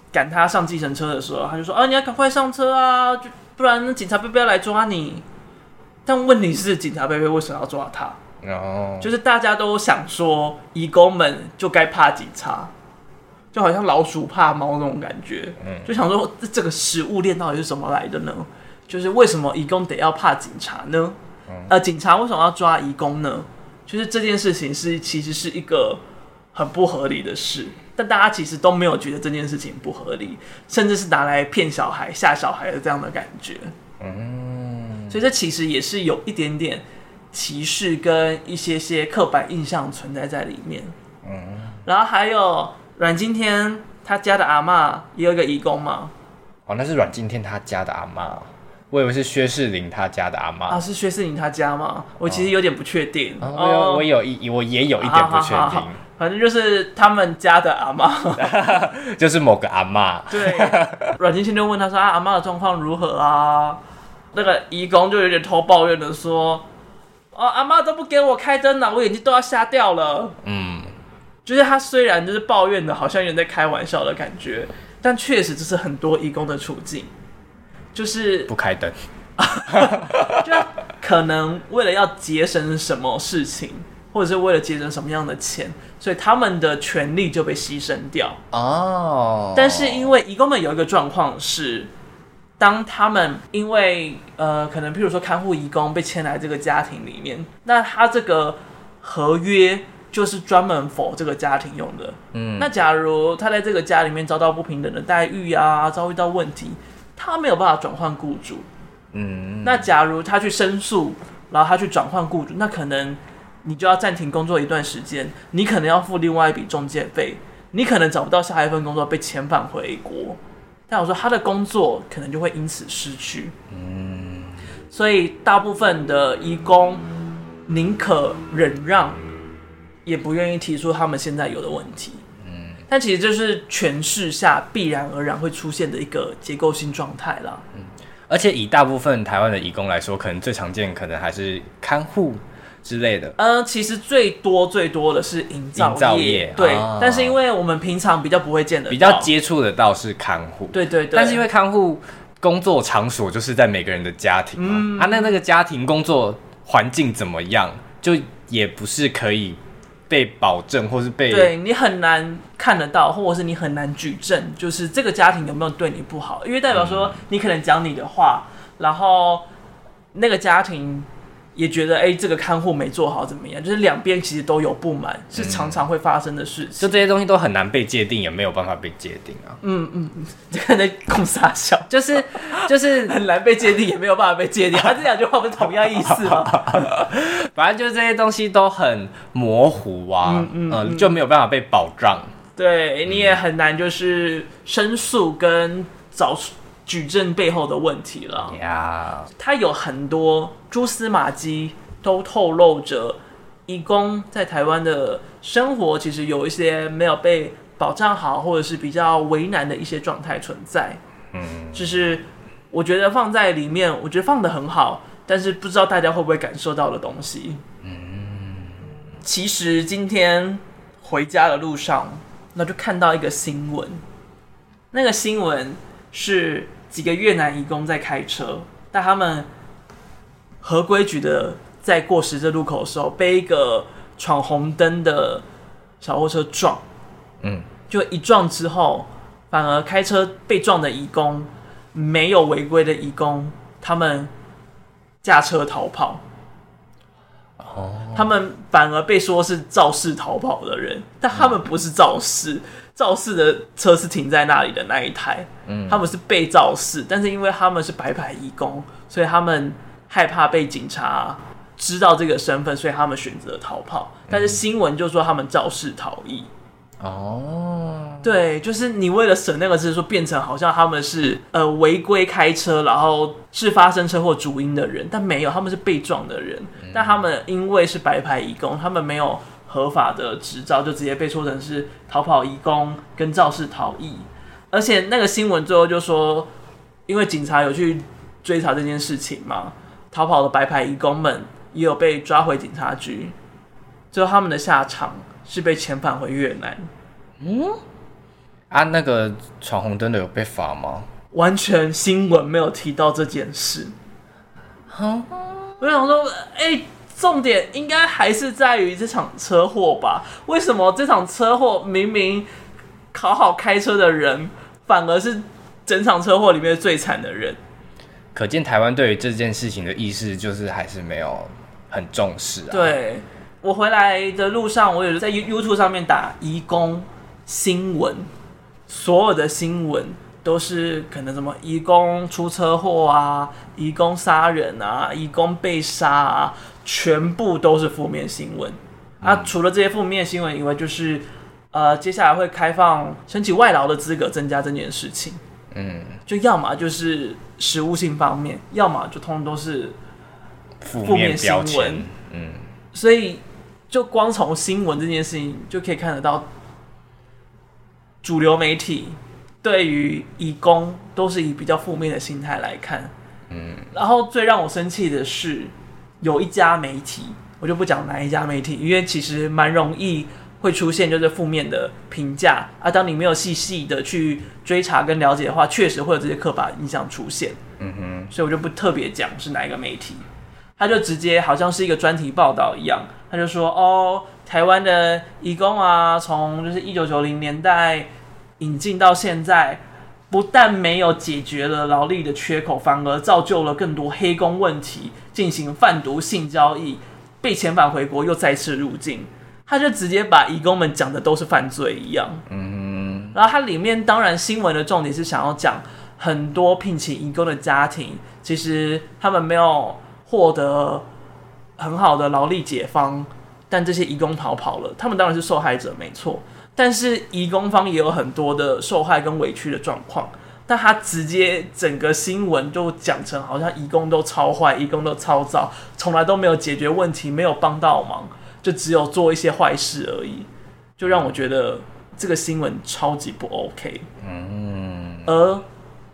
赶她上计程车的时候，他就说啊，你要赶快上车啊，就不然警察贝贝要来抓你。但问题是，警察贝贝为什么要抓他？哦，就是大家都想说，移工们就该怕警察。就好像老鼠怕猫那种感觉，嗯，就想说这这个食物链到底是怎么来的呢？就是为什么义工得要怕警察呢？嗯、呃，警察为什么要抓义工呢？就是这件事情是其实是一个很不合理的事，但大家其实都没有觉得这件事情不合理，甚至是拿来骗小孩、吓小孩的这样的感觉。嗯，所以这其实也是有一点点歧视跟一些些刻板印象存在在里面。嗯，然后还有。阮经天他家的阿妈也有一个义工吗？哦，那是阮经天他家的阿妈，我以为是薛世林他家的阿妈。啊，是薛世林他家吗？我其实有点不确定。哦，我有，我有一，我也有一点不确定。反正就是他们家的阿妈，就是某个阿妈。对，阮经天就问他说：“啊，阿妈的状况如何啊？”那个义工就有点偷抱怨的说：“哦，阿妈都不给我开灯了，我眼睛都要瞎掉了。”嗯。就是他虽然就是抱怨的，好像有人在开玩笑的感觉，但确实这是很多义工的处境，就是不开灯，就可能为了要节省什么事情，或者是为了节省什么样的钱，所以他们的权利就被牺牲掉哦。但是因为义工们有一个状况是，当他们因为呃可能譬如说看护义工被迁来这个家庭里面，那他这个合约。就是专门 for 这个家庭用的。嗯，那假如他在这个家里面遭到不平等的待遇啊，遭遇到问题，他没有办法转换雇主。嗯，那假如他去申诉，然后他去转换雇主，那可能你就要暂停工作一段时间，你可能要付另外一笔中介费，你可能找不到下一份工作，被遣返回国。但我说他的工作可能就会因此失去。嗯，所以大部分的移工宁可忍让。也不愿意提出他们现在有的问题，嗯，但其实就是权势下必然而然会出现的一个结构性状态啦。嗯，而且以大部分台湾的义工来说，可能最常见可能还是看护之类的。呃，其实最多最多的是营造业，造業对。啊，但是因为我们平常比较不会见得到，比较接触得到是看护，对对对。但是因为看护工作场所就是在每个人的家庭嘛，嗯，啊，那那个家庭工作环境怎么样，就也不是可以。被保证，或是被对你很难看得到，或者是你很难举证，就是这个家庭有没有对你不好，因为代表说你可能讲你的话，嗯、然后那个家庭也觉得哎、欸，这个看护没做好怎么样？就是两边其实都有不满，是常常会发生的事情。就这些东西都很难被界定，也没有办法被界定啊。嗯嗯嗯，这个在共杀小，就是就是 很难被界定，也没有办法被界定。他这两句话不是同样意思吗？反正就是这些东西都很模糊啊，嗯就没有办法被保障。对，你也很难就是申诉跟找举证背后的问题了呀。他有很多蛛丝马迹，都透露着义工在台湾的生活，其实有一些没有被保障好，或者是比较为难的一些状态存在。嗯，就是我觉得放在里面，我觉得放的很好，但是不知道大家会不会感受到的东西。嗯，其实今天回家的路上，那就看到一个新闻，那个新闻是。几个越南移工在开车，但他们合规矩的在过十字路口的时候，被一个闯红灯的小货车撞，嗯，就一撞之后，反而开车被撞的移工没有违规的移工，他们驾车逃跑，哦，他们反而被说是肇事逃跑的人，但他们不是肇事。肇事的车是停在那里的那一台，嗯，他们是被肇事，但是因为他们是白牌义工，所以他们害怕被警察知道这个身份，所以他们选择逃跑。但是新闻就说他们肇事逃逸。哦，对，就是你为了省那个字，说变成好像他们是呃违规开车，然后是发生车祸主因的人，但没有，他们是被撞的人，但他们因为是白牌义工，他们没有。合法的执照就直接被说成是逃跑移工跟肇事逃逸，而且那个新闻最后就说，因为警察有去追查这件事情嘛，逃跑的白牌移工们也有被抓回警察局，最后他们的下场是被遣返回越南。嗯，啊，那个闯红灯的有被罚吗？完全新闻没有提到这件事。好，我想说，哎、欸。重点应该还是在于这场车祸吧？为什么这场车祸明明考好开车的人，反而是整场车祸里面最惨的人？可见台湾对于这件事情的意识就是还是没有很重视啊。对，我回来的路上，我有在 YouTube 上面打移工新闻，所有的新闻。都是可能什么移工出车祸啊，移工杀人啊，移工被杀啊，全部都是负面新闻。嗯、啊，除了这些负面新闻以外，就是呃，接下来会开放申请外劳的资格，增加这件事情。嗯，就要么就是实务性方面，要么就通通都是负面新闻。嗯，所以就光从新闻这件事情就可以看得到，主流媒体。对于移工都是以比较负面的心态来看，嗯，然后最让我生气的是，有一家媒体，我就不讲哪一家媒体，因为其实蛮容易会出现就是负面的评价啊。当你没有细细的去追查跟了解的话，确实会有这些刻板印象出现，嗯哼，所以我就不特别讲是哪一个媒体，他就直接好像是一个专题报道一样，他就说哦，台湾的移工啊，从就是一九九零年代。引进到现在，不但没有解决了劳力的缺口，反而造就了更多黑工问题，进行贩毒、性交易，被遣返回国又再次入境。他就直接把移工们讲的都是犯罪一样。嗯，然后它里面当然新闻的重点是想要讲很多聘请移工的家庭，其实他们没有获得很好的劳力解放，但这些移工逃跑了，他们当然是受害者，没错。但是移工方也有很多的受害跟委屈的状况，但他直接整个新闻就讲成好像移工都超坏，移工都超糟，从来都没有解决问题，没有帮到忙，就只有做一些坏事而已，就让我觉得这个新闻超级不 OK。嗯，而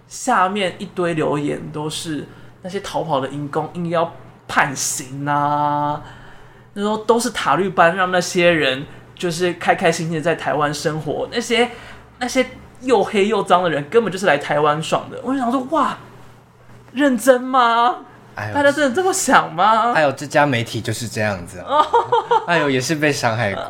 下面一堆留言都是那些逃跑的移工应该要判刑啊，那时候都是塔利班让那些人。就是开开心心的在台湾生活，那些那些又黑又脏的人，根本就是来台湾爽的。我就想说，哇，认真吗？哎呦，大家真的这么想吗？还有这家媒体就是这样子，啊，哎呦，也是被伤害过。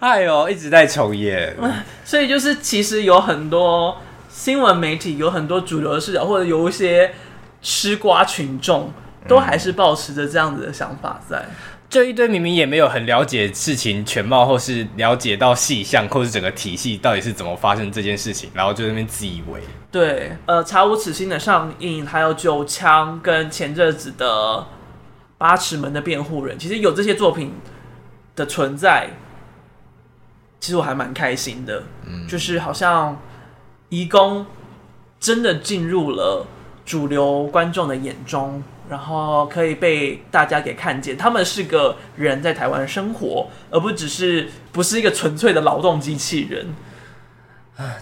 哎呦，一直在重演。所以就是，其实有很多新闻媒体，有很多主流的视角，或者有一些吃瓜群众都还是保持着这样子的想法在。这一堆明明也没有很了解事情全貌，或是了解到细项，或是整个体系到底是怎么发生这件事情，然后就在那边自以为。对，呃，《查无此心》的上映，还有《九枪》跟前阵子的《八尺门的辩护人》，其实有这些作品的存在，其实我还蛮开心的。嗯，就是好像移工真的进入了主流观众的眼中。然后可以被大家给看见，他们是个人在台湾生活，而不只是不是一个纯粹的劳动机器人。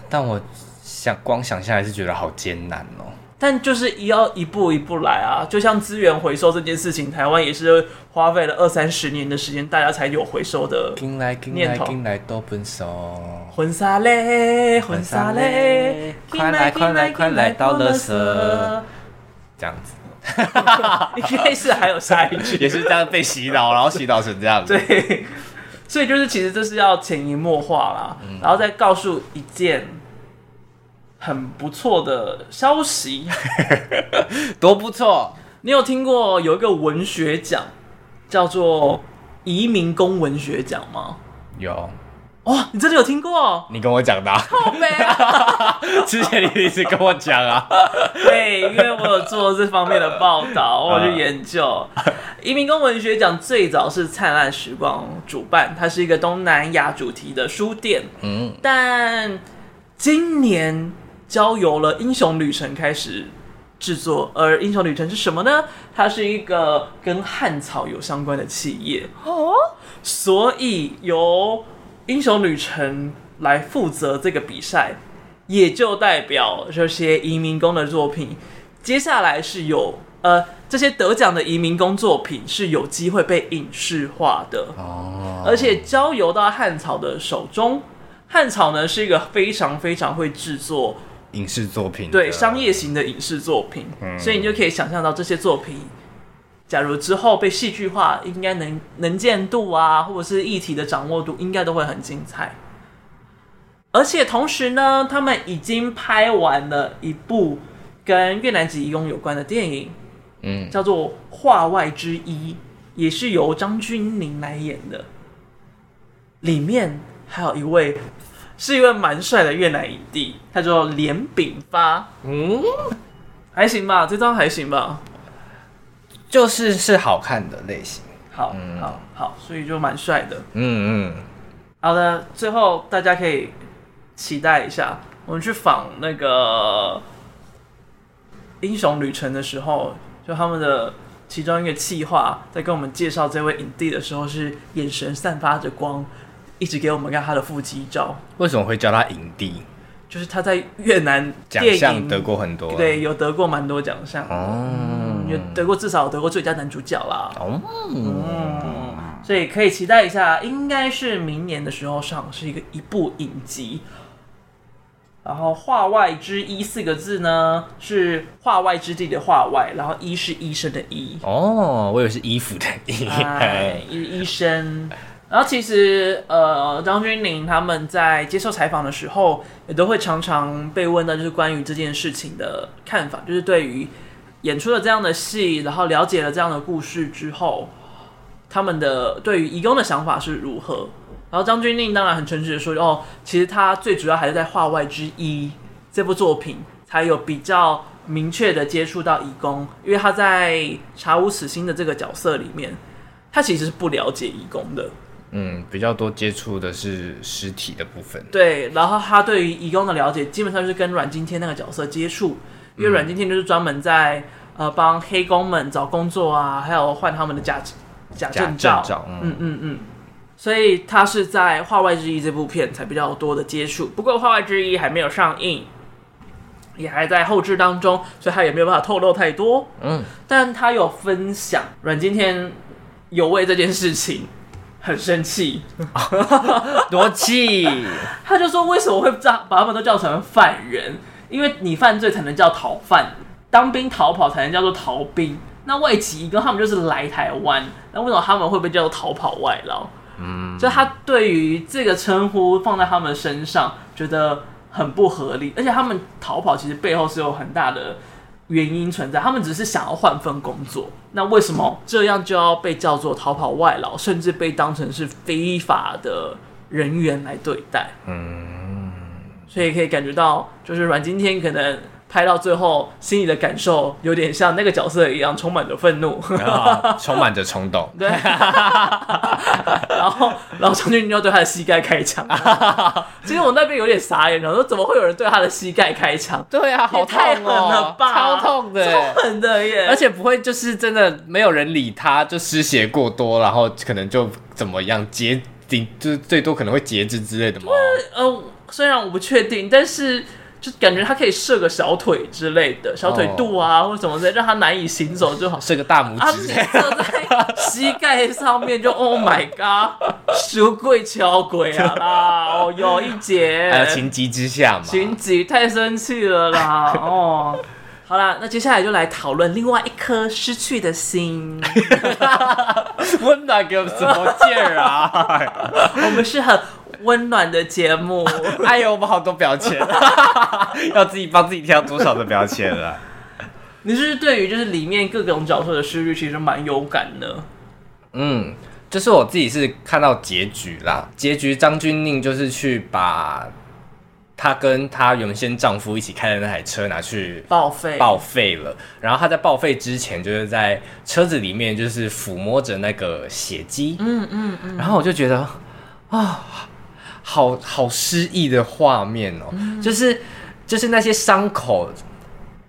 但我想光想象还是觉得好艰难哦。但就是要一步一步来啊，就像资源回收这件事情，台湾也是花费了二三十年的时间，大家才有回收的念头。进来都分手，婚纱嘞，婚纱嘞，快来快来快来到垃圾，这样子。应该是还有下一句，也是这样被洗脑，然后洗脑成这样子。对，所以就是其实这是要潜移默化啦，嗯、然后再告诉一件很不错的消息，多不错！你有听过有一个文学奖叫做移民工文学奖吗？有。哇、哦，你真的有听过？你跟我讲的、啊。好美啊！之前你一直跟我讲啊。对，因为我有做这方面的报道，我去研究。移民工文学奖最早是灿烂时光主办，它是一个东南亚主题的书店。嗯。但今年交由了英雄旅程开始制作，而英雄旅程是什么呢？它是一个跟汉草有相关的企业。哦。所以由英雄旅程来负责这个比赛，也就代表这些移民工的作品，接下来是有呃这些得奖的移民工作品是有机会被影视化的。哦，而且交由到汉草的手中，汉草呢是一个非常非常会制作影视作品，对商业型的影视作品，嗯，所以你就可以想象到这些作品。假如之后被戏剧化，应该能能见度啊，或者是议题的掌握度，应该都会很精彩。而且同时呢，他们已经拍完了一部跟越南籍移工有关的电影，嗯，叫做《画外之一》，也是由张钧甯来演的。里面还有一位是一位蛮帅的越南影帝，他叫连炳发。嗯，还行吧，这张还行吧。就是是好看的类型，好，嗯、好，好，所以就蛮帅的，嗯嗯，好的，最后大家可以期待一下，我们去访那个英雄旅程的时候，就他们的其中一个企划在跟我们介绍这位影帝的时候，是眼神散发着光，一直给我们看他的腹肌照。为什么会叫他影帝？就是他在越南奖项得过很多，对，有得过蛮多奖项哦，有、嗯、得过至少得过最佳男主角啦。哦，嗯，所以可以期待一下，应该是明年的时候上是一个一部影集。然后“画外之医”四个字呢，是画外之地的画外，然后“医”是医生的“医”。哦，我以为是衣服的“衣”，哎，医医生。然后其实，呃，张钧甯他们在接受采访的时候，也都会常常被问到，就是关于这件事情的看法，就是对于演出了这样的戏，然后了解了这样的故事之后，他们的对于义工的想法是如何。然后张钧甯当然很诚实的说，哦，其实他最主要还是在《画外之一》这部作品才有比较明确的接触到义工，因为他在《查无此心》的这个角色里面，他其实是不了解义工的。嗯，比较多接触的是实体的部分。对，然后他对于义工的了解，基本上就是跟阮经天那个角色接触，因为阮经天就是专门在呃帮黑工们找工作啊，还有换他们的假假证照。照嗯嗯嗯，嗯，所以他是在《画外之一》这部片才比较多的接触。不过《画外之一》还没有上映，也还在后置当中，所以他也没有办法透露太多。嗯，但他有分享阮经天有为这件事情。很生气，多气！他就说：“为什么会叫把他们都叫成犯人？因为你犯罪才能叫逃犯，当兵逃跑才能叫做逃兵。那外籍移工他们就是来台湾，那为什么他们会被叫做逃跑外劳？嗯，就他对于这个称呼放在他们身上觉得很不合理，而且他们逃跑其实背后是有很大的原因存在，他们只是想要换份工作。那为什么这样就要被叫做逃跑外劳，甚至被当成是非法的人员来对待？嗯，所以可以感觉到，就是阮经天可能。拍到最后，心里的感受有点像那个角色一样，充满着愤怒，哦、充满着冲动。对，然后，然后张钧甯就对他的膝盖开枪。其实我那边有点傻眼，然后说怎么会有人对他的膝盖开枪？对啊，好痛哦，太狠了吧，超痛的，超狠的耶！而且不会就是真的没有人理他，就失血过多，然后可能就怎么样截顶，就是最多可能会截肢之类的吗？呃，虽然我不确定，但是。就感觉他可以射个小腿之类的，小腿肚啊，哦、或者什么的，让他难以行走就好。射个大拇指，射在膝盖上面就 Oh my God，书柜敲鬼啊啦！哦，有一节，还有情急之下嘛，情急太生气了啦！哦，好啦，那接下来就来讨论另外一颗失去的心。温暖给我们什么劲儿啊？我们是很。温暖的节目，哎呦，我们好多标签，要自己帮自己挑多少的标签了？你是不是对于就是里面各种角色的失去其实蛮有感的？嗯，就是我自己是看到结局啦，结局张钧甯就是去把她跟她原先丈夫一起开的那台车拿去报废，报废了。然后她在报废之前，就是在车子里面就是抚摸着那个血迹，嗯嗯嗯，然后我就觉得啊。好好诗意的画面哦，嗯、就是就是那些伤口，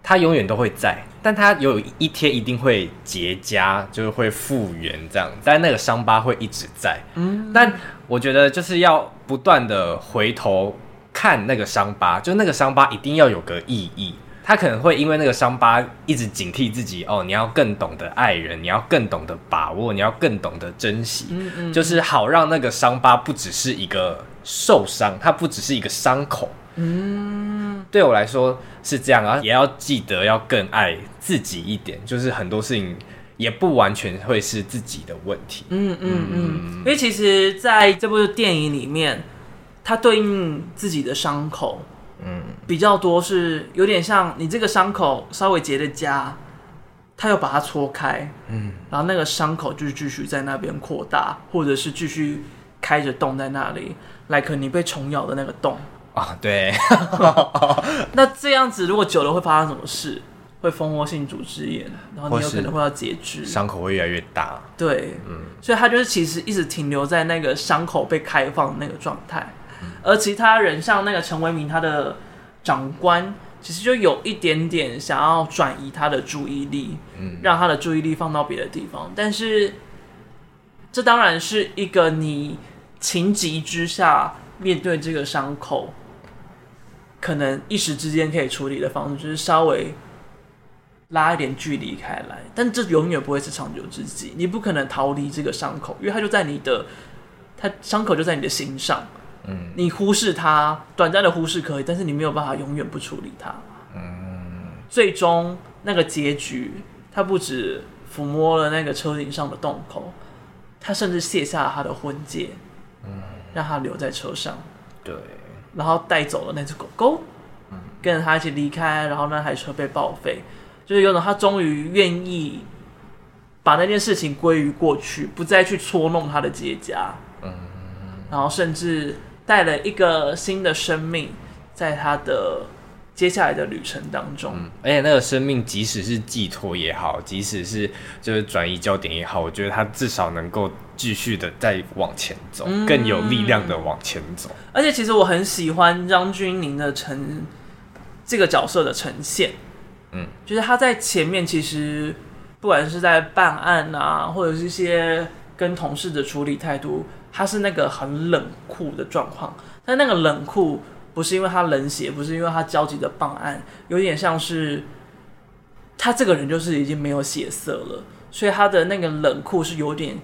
它永远都会在，但它有一天一定会结痂，就是会复原这样，但那个伤疤会一直在。嗯，但我觉得就是要不断的回头看那个伤疤，就那个伤疤一定要有个意义。他可能会因为那个伤疤一直警惕自己哦，你要更懂得爱人，你要更懂得把握，你要更懂得珍惜，嗯嗯，就是好让那个伤疤不只是一个受伤，它不只是一个伤口。嗯，对我来说是这样啊，也要记得要更爱自己一点，就是很多事情也不完全会是自己的问题。嗯嗯嗯，因为其实在这部电影里面，它对应自己的伤口。嗯，比较多是有点像你这个伤口稍微结的痂，他又把它搓开，嗯，然后那个伤口就是继续在那边扩大，或者是继续开着洞在那里，like 你被虫咬的那个洞。啊，对，那这样子如果久了会发生什么事？会蜂窝性组织炎，然后你有可能会要截肢，伤口会越来越大，对，嗯，所以他就是其实一直停留在那个伤口被开放的那个状态。而其他人像那个陈为民，他的长官其实就有一点点想要转移他的注意力，嗯，让他的注意力放到别的地方。但是，这当然是一个你情急之下面对这个伤口，可能一时之间可以处理的方式，就是稍微拉一点距离开来。但这永远不会是长久之计，你不可能逃离这个伤口，因为它就在你的，它伤口就在你的心上。嗯，你忽视它，短暂的忽视可以，但是你没有办法永远不处理它。嗯，最终那个结局，他不止抚摸了那个车顶上的洞口，他甚至卸下了他的婚戒，嗯，让他留在车上。对，然后带走了那只狗狗，嗯，跟着他一起离开，然后那台车被报废，就是有种他终于愿意把那件事情归于过去，不再去戳弄他的结痂。嗯，然后甚至。带了一个新的生命，在他的接下来的旅程当中，嗯，而且那个生命，即使是寄托也好，即使是就是转移焦点也好，我觉得他至少能够继续的再往前走，嗯，更有力量的往前走。而且，其实我很喜欢张钧甯的呈这个角色的呈现，嗯，就是他在前面其实不管是在办案啊，或者是一些跟同事的处理态度。他是那个很冷酷的状况，但那个冷酷不是因为他冷血，不是因为他焦急的办案，有点像是他这个人就是已经没有血色了，所以他的那个冷酷是有点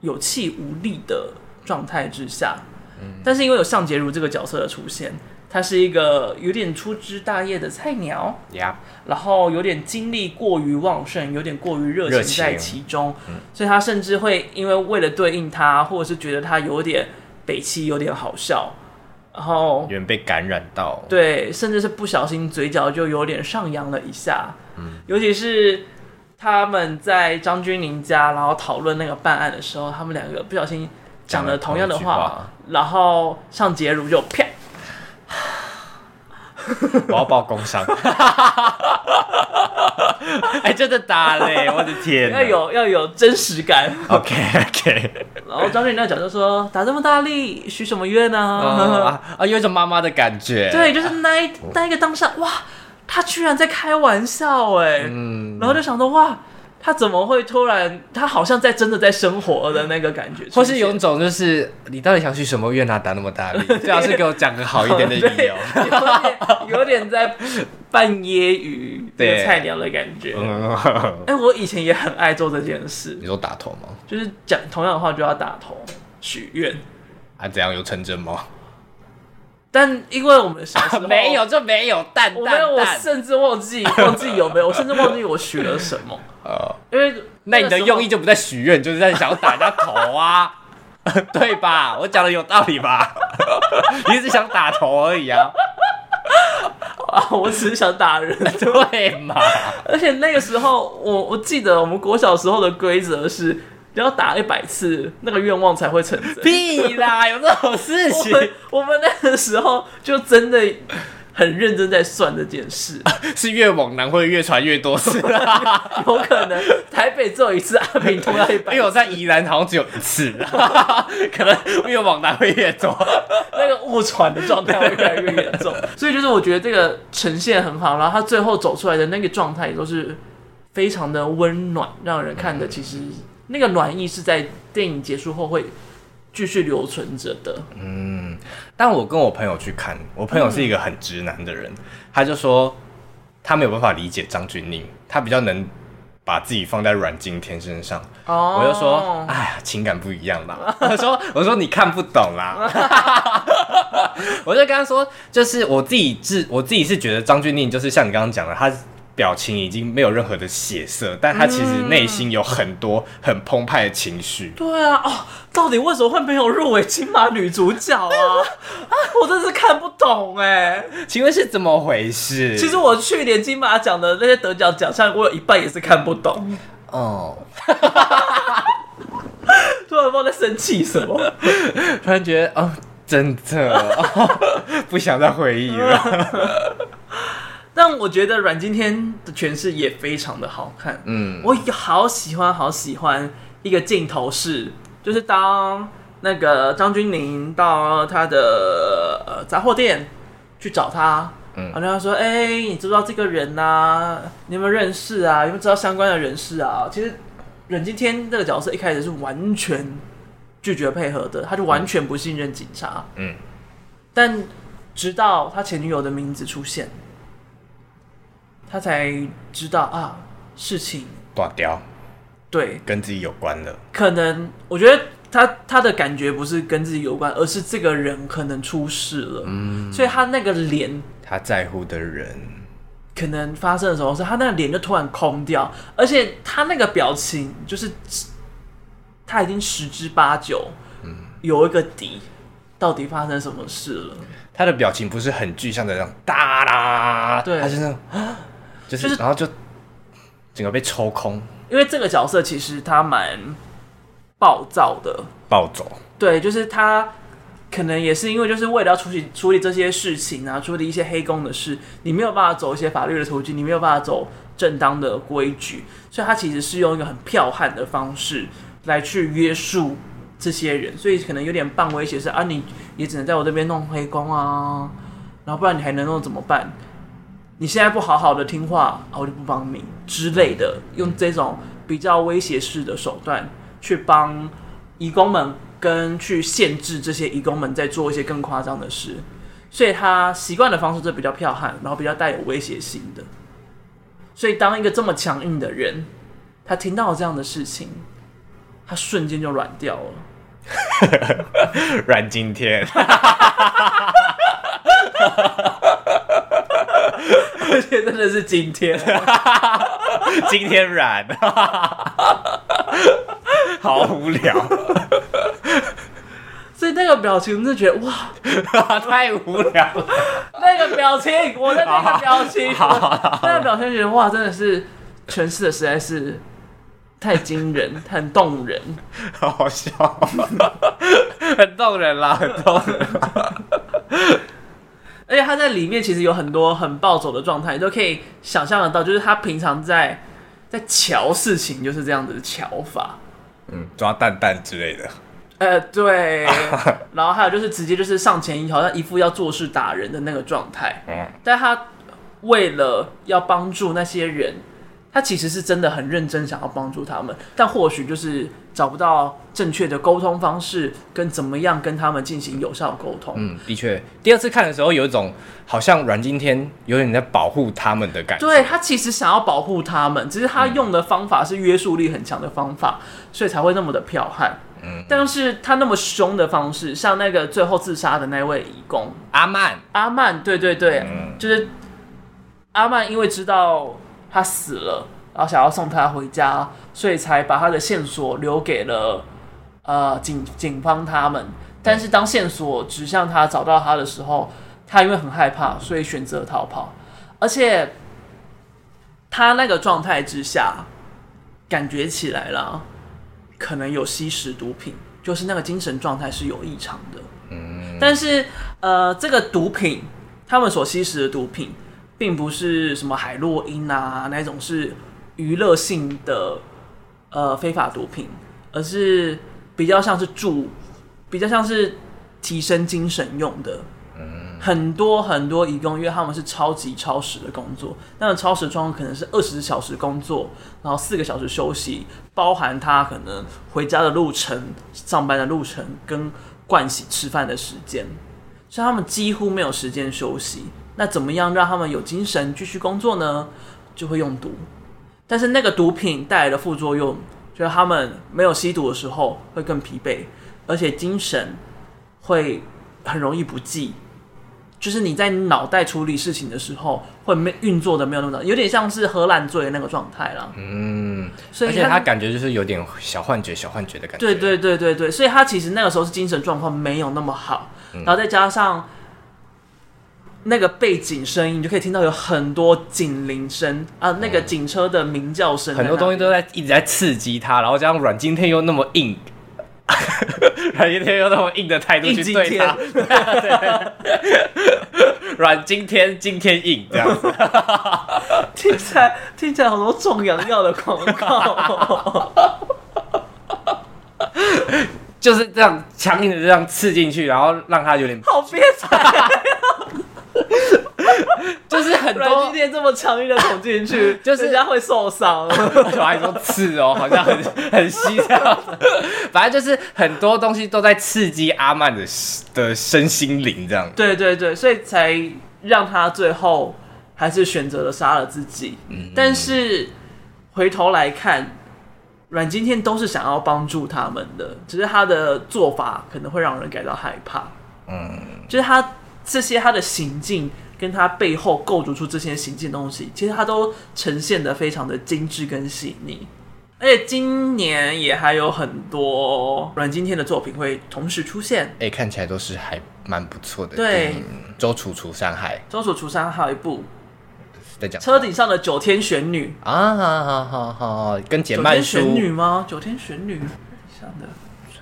有气无力的状态之下。嗯，但是因为有向杰如这个角色的出现。他是一个有点粗枝大叶的菜鸟，Yeah. 然后有点精力过于旺盛，有点过于热情在其中，嗯、所以他甚至会因为为了对应他，或者是觉得他有点北七，有点好笑，然后有人被感染到，对，甚至是不小心嘴角就有点上扬了一下。嗯，尤其是他们在张君宁家，然后讨论那个办案的时候，他们两个不小心讲了同样的话，话。然后尚洁如就啪，我要报工伤。哎，真的打嘞！我的天，要有要有真实感。OK OK。然后张钧甯那讲就说：“打这么大力，许什么愿呢？啊，啊，有一种妈妈的感觉。”对，就是那一那一个当下，哇，他居然在开玩笑哎！嗯，然后就想说哇。他怎么会突然？他好像在真的在生活的那个感觉，或是有一种就是你到底想去什么院啊？打那么大力，最好是给我讲个好一点的理由。有点在半揶揄对菜鸟的感觉。哎，我以前也很爱做这件事。你说打头吗？就是讲同样的话就要打头许愿。啊，怎样有成真吗？但因为我们小时候、啊、没有就没有，蛋我没有，我甚至忘记 忘记有没有，我甚至忘记我许了什么。呃，因为那你的用意就不在许愿，就是在想要打人家头啊，对吧？我讲的有道理吧？你只想打头而已啊！啊，我只是想打人，对嘛？而且那个时候，我我记得我们国小时候的规则是。要打一百次，那个愿望才会成真。屁啦，有这种事情？我，我们那个时候就真的很认真在算这件事。是越往南会越传越多次 有可能台北只有一次，阿平通要一百。因为我在宜兰好像只有一次，可能越往南会越多，那个误传的状态会越来越严重。所以就是我觉得这个呈现很好，然后他最后走出来的那个状态也都是非常的温暖，让人看的其实。那个暖意是在电影结束后会继续留存着的。嗯，但我跟我朋友去看，我朋友是一个很直男的人，嗯、他就说他没有办法理解张钧甯，他比较能把自己放在阮经天身上。哦，我就说，哎呀，情感不一样啦。我说，我说你看不懂啦。我就跟他说，就是我自己自，我自己是觉得张钧甯就是像你刚刚讲的，他。表情已经没有任何的血色，但他其实内心有很多很澎湃的情绪。对啊，哦，到底为什么会没有入围金马女主角啊？啊，我真是看不懂哎！请问是怎么回事？其实我去年金马奖的那些得奖奖项，我有一半也是看不懂。哦，突然不知道在生气什么，突然觉得哦，真的、哦、不想再回忆了。但我觉得阮经天的诠释也非常的好看，嗯，我好喜欢好喜欢一个镜头是，就是当那个张钧甯到他的呃杂货店去找他，嗯，然后他说，哎、欸，你知不知道这个人啊？你有没有认识啊？有没有知道相关的人士啊？其实阮经天这个角色一开始是完全拒绝配合的，他就完全不信任警察，嗯，但直到他前女友的名字出现。他才知道啊，事情断掉，对，跟自己有关的。可能我觉得他他的感觉不是跟自己有关，而是这个人可能出事了。嗯，所以他那个脸，他在乎的人，可能发生了什么事他那个脸就突然空掉，而且他那个表情就是他已经十之八九，嗯，有一个底，到底发生什么事了？他的表情不是很具象的那种哒啦，对，他是那种。就是，就是、然后就整个被抽空，因为这个角色其实他蛮暴躁的，暴走。对，就是他可能也是因为就是为了要处理处理这些事情啊，处理一些黑工的事，你没有办法走一些法律的途径，你没有办法走正当的规矩，所以他其实是用一个很剽悍的方式来去约束这些人，所以可能有点半威胁是啊，你也只能在我这边弄黑工啊，然后不然你还能弄怎么办？你现在不好好的听话，我就不帮你之类的，用这种比较威胁式的手段去帮义工们，跟去限制这些义工们在做一些更夸张的事，所以他习惯的方式是比较剽悍，然后比较带有威胁性的。所以当一个这么强硬的人，他听到这样的事情，他瞬间就软掉了，软今天。而 且真的是今天，今天染，好无聊。所以那个表情，就觉得哇，太无聊了。那个表情，我的那个表情，那个表情，觉得哇，真的是诠释的实在是太惊人，很动人，好好笑，很动人啦，很动人。而且他在里面其实有很多很暴走的状态，你都可以想象得到，就是他平常在在瞧事情就是这样子的瞧法，嗯，抓蛋蛋之类的。呃，对，然后还有就是直接就是上前一，好像一副要做事打人的那个状态。嗯，但他为了要帮助那些人，他其实是真的很认真想要帮助他们，但或许就是找不到正确的沟通方式，跟怎么样跟他们进行有效沟通。嗯，的确，第二次看的时候有一种好像阮经天有点在保护他们的感觉。对，他其实想要保护他们，只是他用的方法是约束力很强的方法，嗯，所以才会那么的剽悍。嗯但是他那么凶的方式，像那个最后自杀的那位义工阿曼，阿曼，对对对，嗯、就是阿曼，因为知道他死了，然后想要送他回家，所以才把他的线索留给了呃警警方他们。但是当线索指向他找到他的时候，他因为很害怕，所以选择逃跑。而且他那个状态之下，感觉起来了。可能有吸食毒品，就是那个精神状态是有异常的。嗯，但是呃，这个毒品他们所吸食的毒品，并不是什么海洛因啊那种是娱乐性的呃非法毒品，而是比较像是助，比较像是提升精神用的。很多很多义工，因为他们是超级超时的工作，那个超时状况可能是二十小时工作，然后四个小时休息，包含他可能回家的路程、上班的路程跟盥洗、吃饭的时间，所以他们几乎没有时间休息。那怎么样让他们有精神继续工作呢？就会用毒，但是那个毒品带来的副作用，就是他们没有吸毒的时候会更疲惫，而且精神会很容易不济。就是你在脑袋处理事情的时候，会没运作的没有那么，有点像是荷兰醉的那个状态了。嗯，所以而且他感觉就是有点小幻觉、小幻觉的感觉。对对对对对，所以他其实那个时候是精神状况没有那么好，嗯、然后再加上那个背景声音，你就可以听到有很多警铃声啊，那个警车的鸣叫声，很多东西都在一直在刺激他，然后加上阮经天又那么硬。阮经天用那么硬的态度去对他，阮今天今天硬这样。子，听起来听起来好多壮阳药的广告，就是这样强硬的这样刺进去，然后让他有点好憋惨。就是很多今天这么强硬的捅进去，就是人家会受伤。我还说刺哦，好像很很稀这样。反正就是很多东西都在刺激阿曼的的身心灵这样。对对对，所以才让他最后还是选择了杀了自己。嗯，但是回头来看，阮经天都是想要帮助他们的，只是他的做法可能会让人感到害怕。嗯，就是他这些他的行径。跟他背后构筑出这些行进东西，其实他都呈现的非常的精致跟细腻，而且今年也还有很多阮经天的作品会同时出现，哎、欸，看起来都是还蛮不错的。对，周楚除三害，周楚除三害还有一部在讲车顶上的九天玄女啊，好好好好，跟简嫚书玄女吗？九天玄女想的。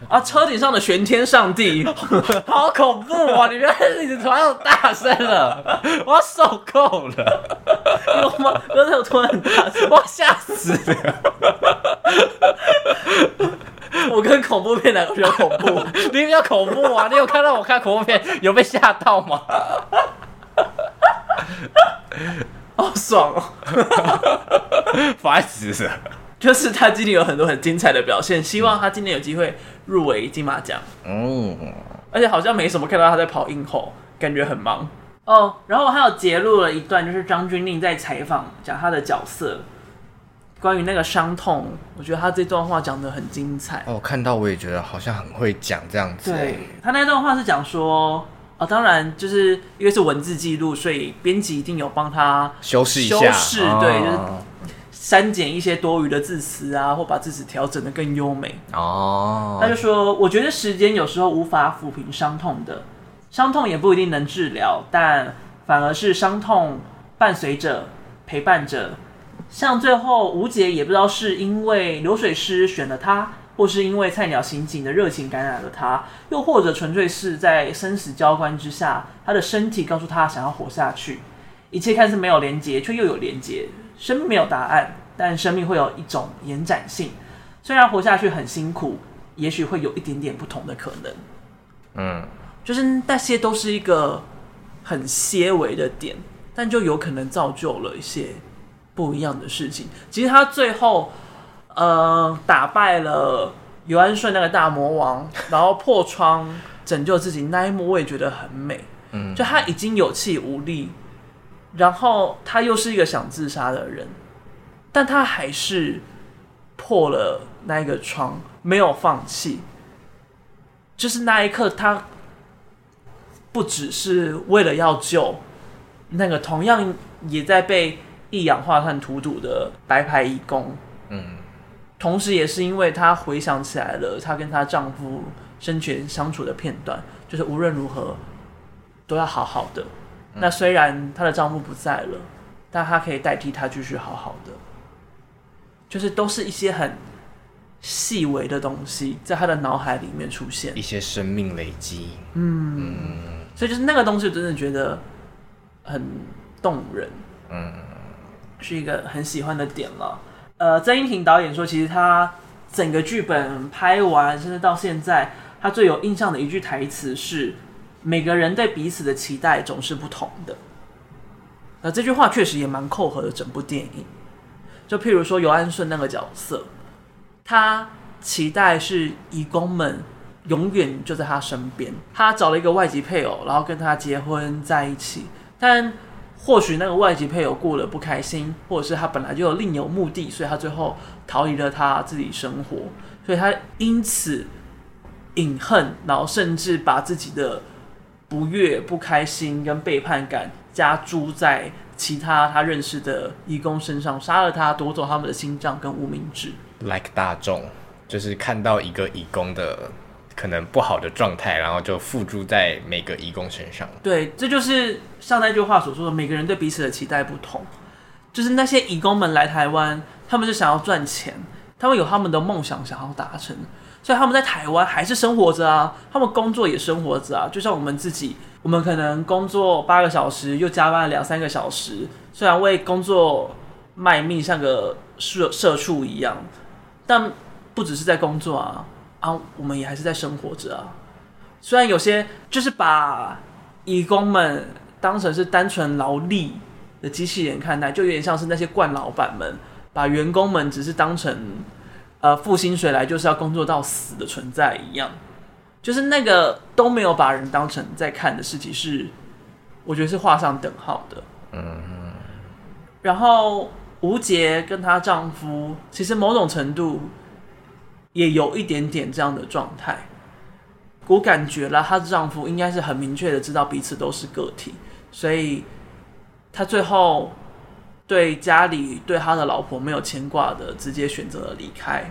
啊！车顶上的玄天上帝，好恐怖啊！你不要一直突然又大声了，我要受够了。有吗？刚才我突然很大声，我吓死了。我跟恐怖片哪个比较恐怖？你比较恐怖啊！你有看到我看恐怖片有被吓到吗？好爽哦！烦死了。就是他今年有很多很精彩的表现，希望他今年有机会入围金马奖。嗯，而且好像没什么看到他在跑映后，感觉很忙哦。然后还有截录了一段，就是张钧甯在采访讲他的角色，关于那个伤痛，我觉得他这段话讲的很精彩。哦，看到我也觉得好像很会讲这样子。对，他那段话是讲说，哦，当然就是因为是文字记录，所以编辑一定有帮他修饰一下，修饰，对，就是。删减一些多余的字词啊，或把字词调整的更优美。哦，他就说：“我觉得时间有时候无法抚平伤痛的，伤痛也不一定能治疗，但反而是伤痛伴随着、陪伴着。像最后吴杰也不知道是因为流水师选了他。”或是因为菜鸟刑警的热情感染了他，又或者纯粹是在生死交关之下，他的身体告诉他想要活下去。一切看似没有连结，却又有连结。生命没有答案，但生命会有一种延展性。虽然活下去很辛苦，也许会有一点点不同的可能。嗯，就是那些都是一个很些微的点，但就有可能造就了一些不一样的事情。其实他最后。呃，打败了尤安顺那个大魔王，然后破窗拯救自己那一幕，我也觉得很美。嗯，就他已经有气无力，然后他又是一个想自杀的人，但他还是破了那一个窗，没有放弃。就是那一刻，他不只是为了要救那个同样也在被一氧化碳荼毒的白牌义工。嗯。同时，也是因为她回想起来了，她跟她丈夫生前相处的片段，就是无论如何都要好好的。嗯、那虽然她的丈夫不在了，但她可以代替他继续好好的。就是都是一些很细微的东西，在她的脑海里面出现，一些生命累积。嗯，嗯，所以就是那个东西，我真的觉得很动人。嗯，是一个很喜欢的点了。呃，曾荫庭导演说，其实他整个剧本拍完，甚至到现在，他最有印象的一句台词是：“每个人对彼此的期待总是不同的。”那这句话确实也蛮扣合的整部电影。就譬如说尤安顺那个角色，他期待是义工们永远就在他身边，他找了一个外籍配偶，然后跟他结婚在一起，但。或许那个外籍配偶过得不开心，或者是他本来就有另有目的，所以他最后逃离了他自己生活，所以他因此隐恨，然后甚至把自己的不悦、不开心跟背叛感加诸在其他他认识的义工身上，杀了他，夺走他们的心脏跟无名指。Like 大众，就是看到一个义工的。可能不好的状态，然后就付诸在每个义工身上。对，这就是上那句话所说的，每个人对彼此的期待不同。就是那些义工们来台湾，他们是想要赚钱，他们有他们的梦想想要达成，所以他们在台湾还是生活着啊，他们工作也生活着啊。就像我们自己，我们可能工作八个小时，又加班了两三个小时，虽然为工作卖命，像个社社畜一样，但不只是在工作啊。啊，我们也还是在生活着啊。虽然有些就是把义工们当成是单纯劳力的机器人看待，就有点像是那些惯老板们把员工们只是当成呃付薪水来就是要工作到死的存在一样，就是那个都没有把人当成在看的事情，是我觉得是画上等号的。嗯。然后吴杰跟她丈夫，其实某种程度。也有一点点这样的状态，我感觉啦，她的丈夫应该是很明确的知道彼此都是个体，所以他最后对家里对他的老婆没有牵挂的，直接选择了离开。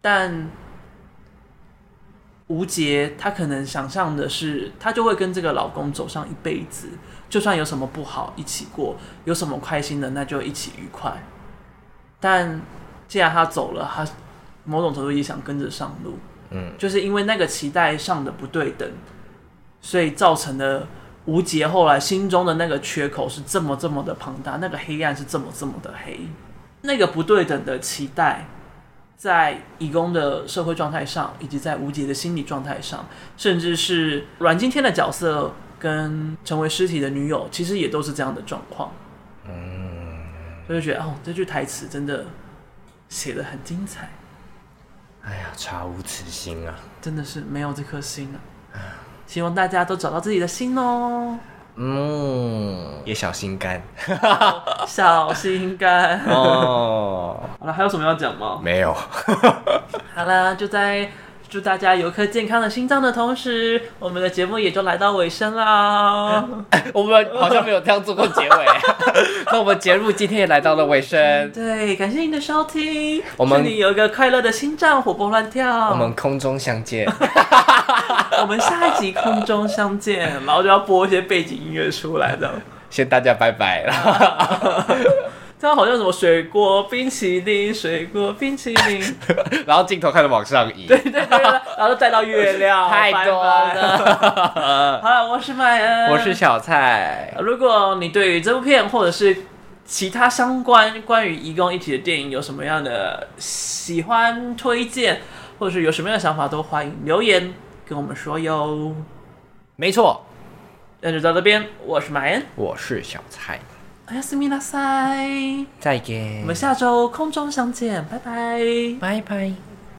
但吴杰他可能想象的是，他就会跟这个老公走上一辈子，就算有什么不好一起过，有什么开心的那就一起愉快。但既然他走了，他。某种程度也想跟着上路，嗯，就是因为那个期待上的不对等，所以造成了吴杰后来心中的那个缺口是这么这么的庞大，那个黑暗是这么这么的黑，那个不对等的期待，在义工的社会状态上，以及在吴杰的心理状态上，甚至是阮经天的角色跟成为尸体的女友，其实也都是这样的状况，嗯，所以就觉得哦，这句台词真的写得很精彩。哎呀，查无此心啊！真的是没有这颗心啊！希望大家都找到自己的心哦。嗯，也小心肝，小心肝哦。好了，还有什么要讲吗？没有。好了，就在祝大家有颗健康的心脏的同时，我们的节目也就来到尾声啦。我们好像没有这样做过结尾，那我们节目今天也来到了尾声。对，感谢您的收听，我们祝你有一个快乐的心脏，活蹦乱跳。我们空中相见，我们下一集空中相见，然后就要播一些背景音乐出来的。先大家拜拜了。这样好像什么水果冰淇淋，水果冰淇淋，然后镜头开始往上移，对对对，然后再到月亮，太多了。好了，我是麦恩，我是小蔡。如果你对于这部片或者是其他相关关于移工一体的电影有什么样的喜欢推荐，或者是有什么样的想法，都欢迎留言跟我们说哟。没错，那就到这边，我是麦恩，我是小蔡。おやすみなさい。再见。我们下周空中相见，拜拜。拜拜。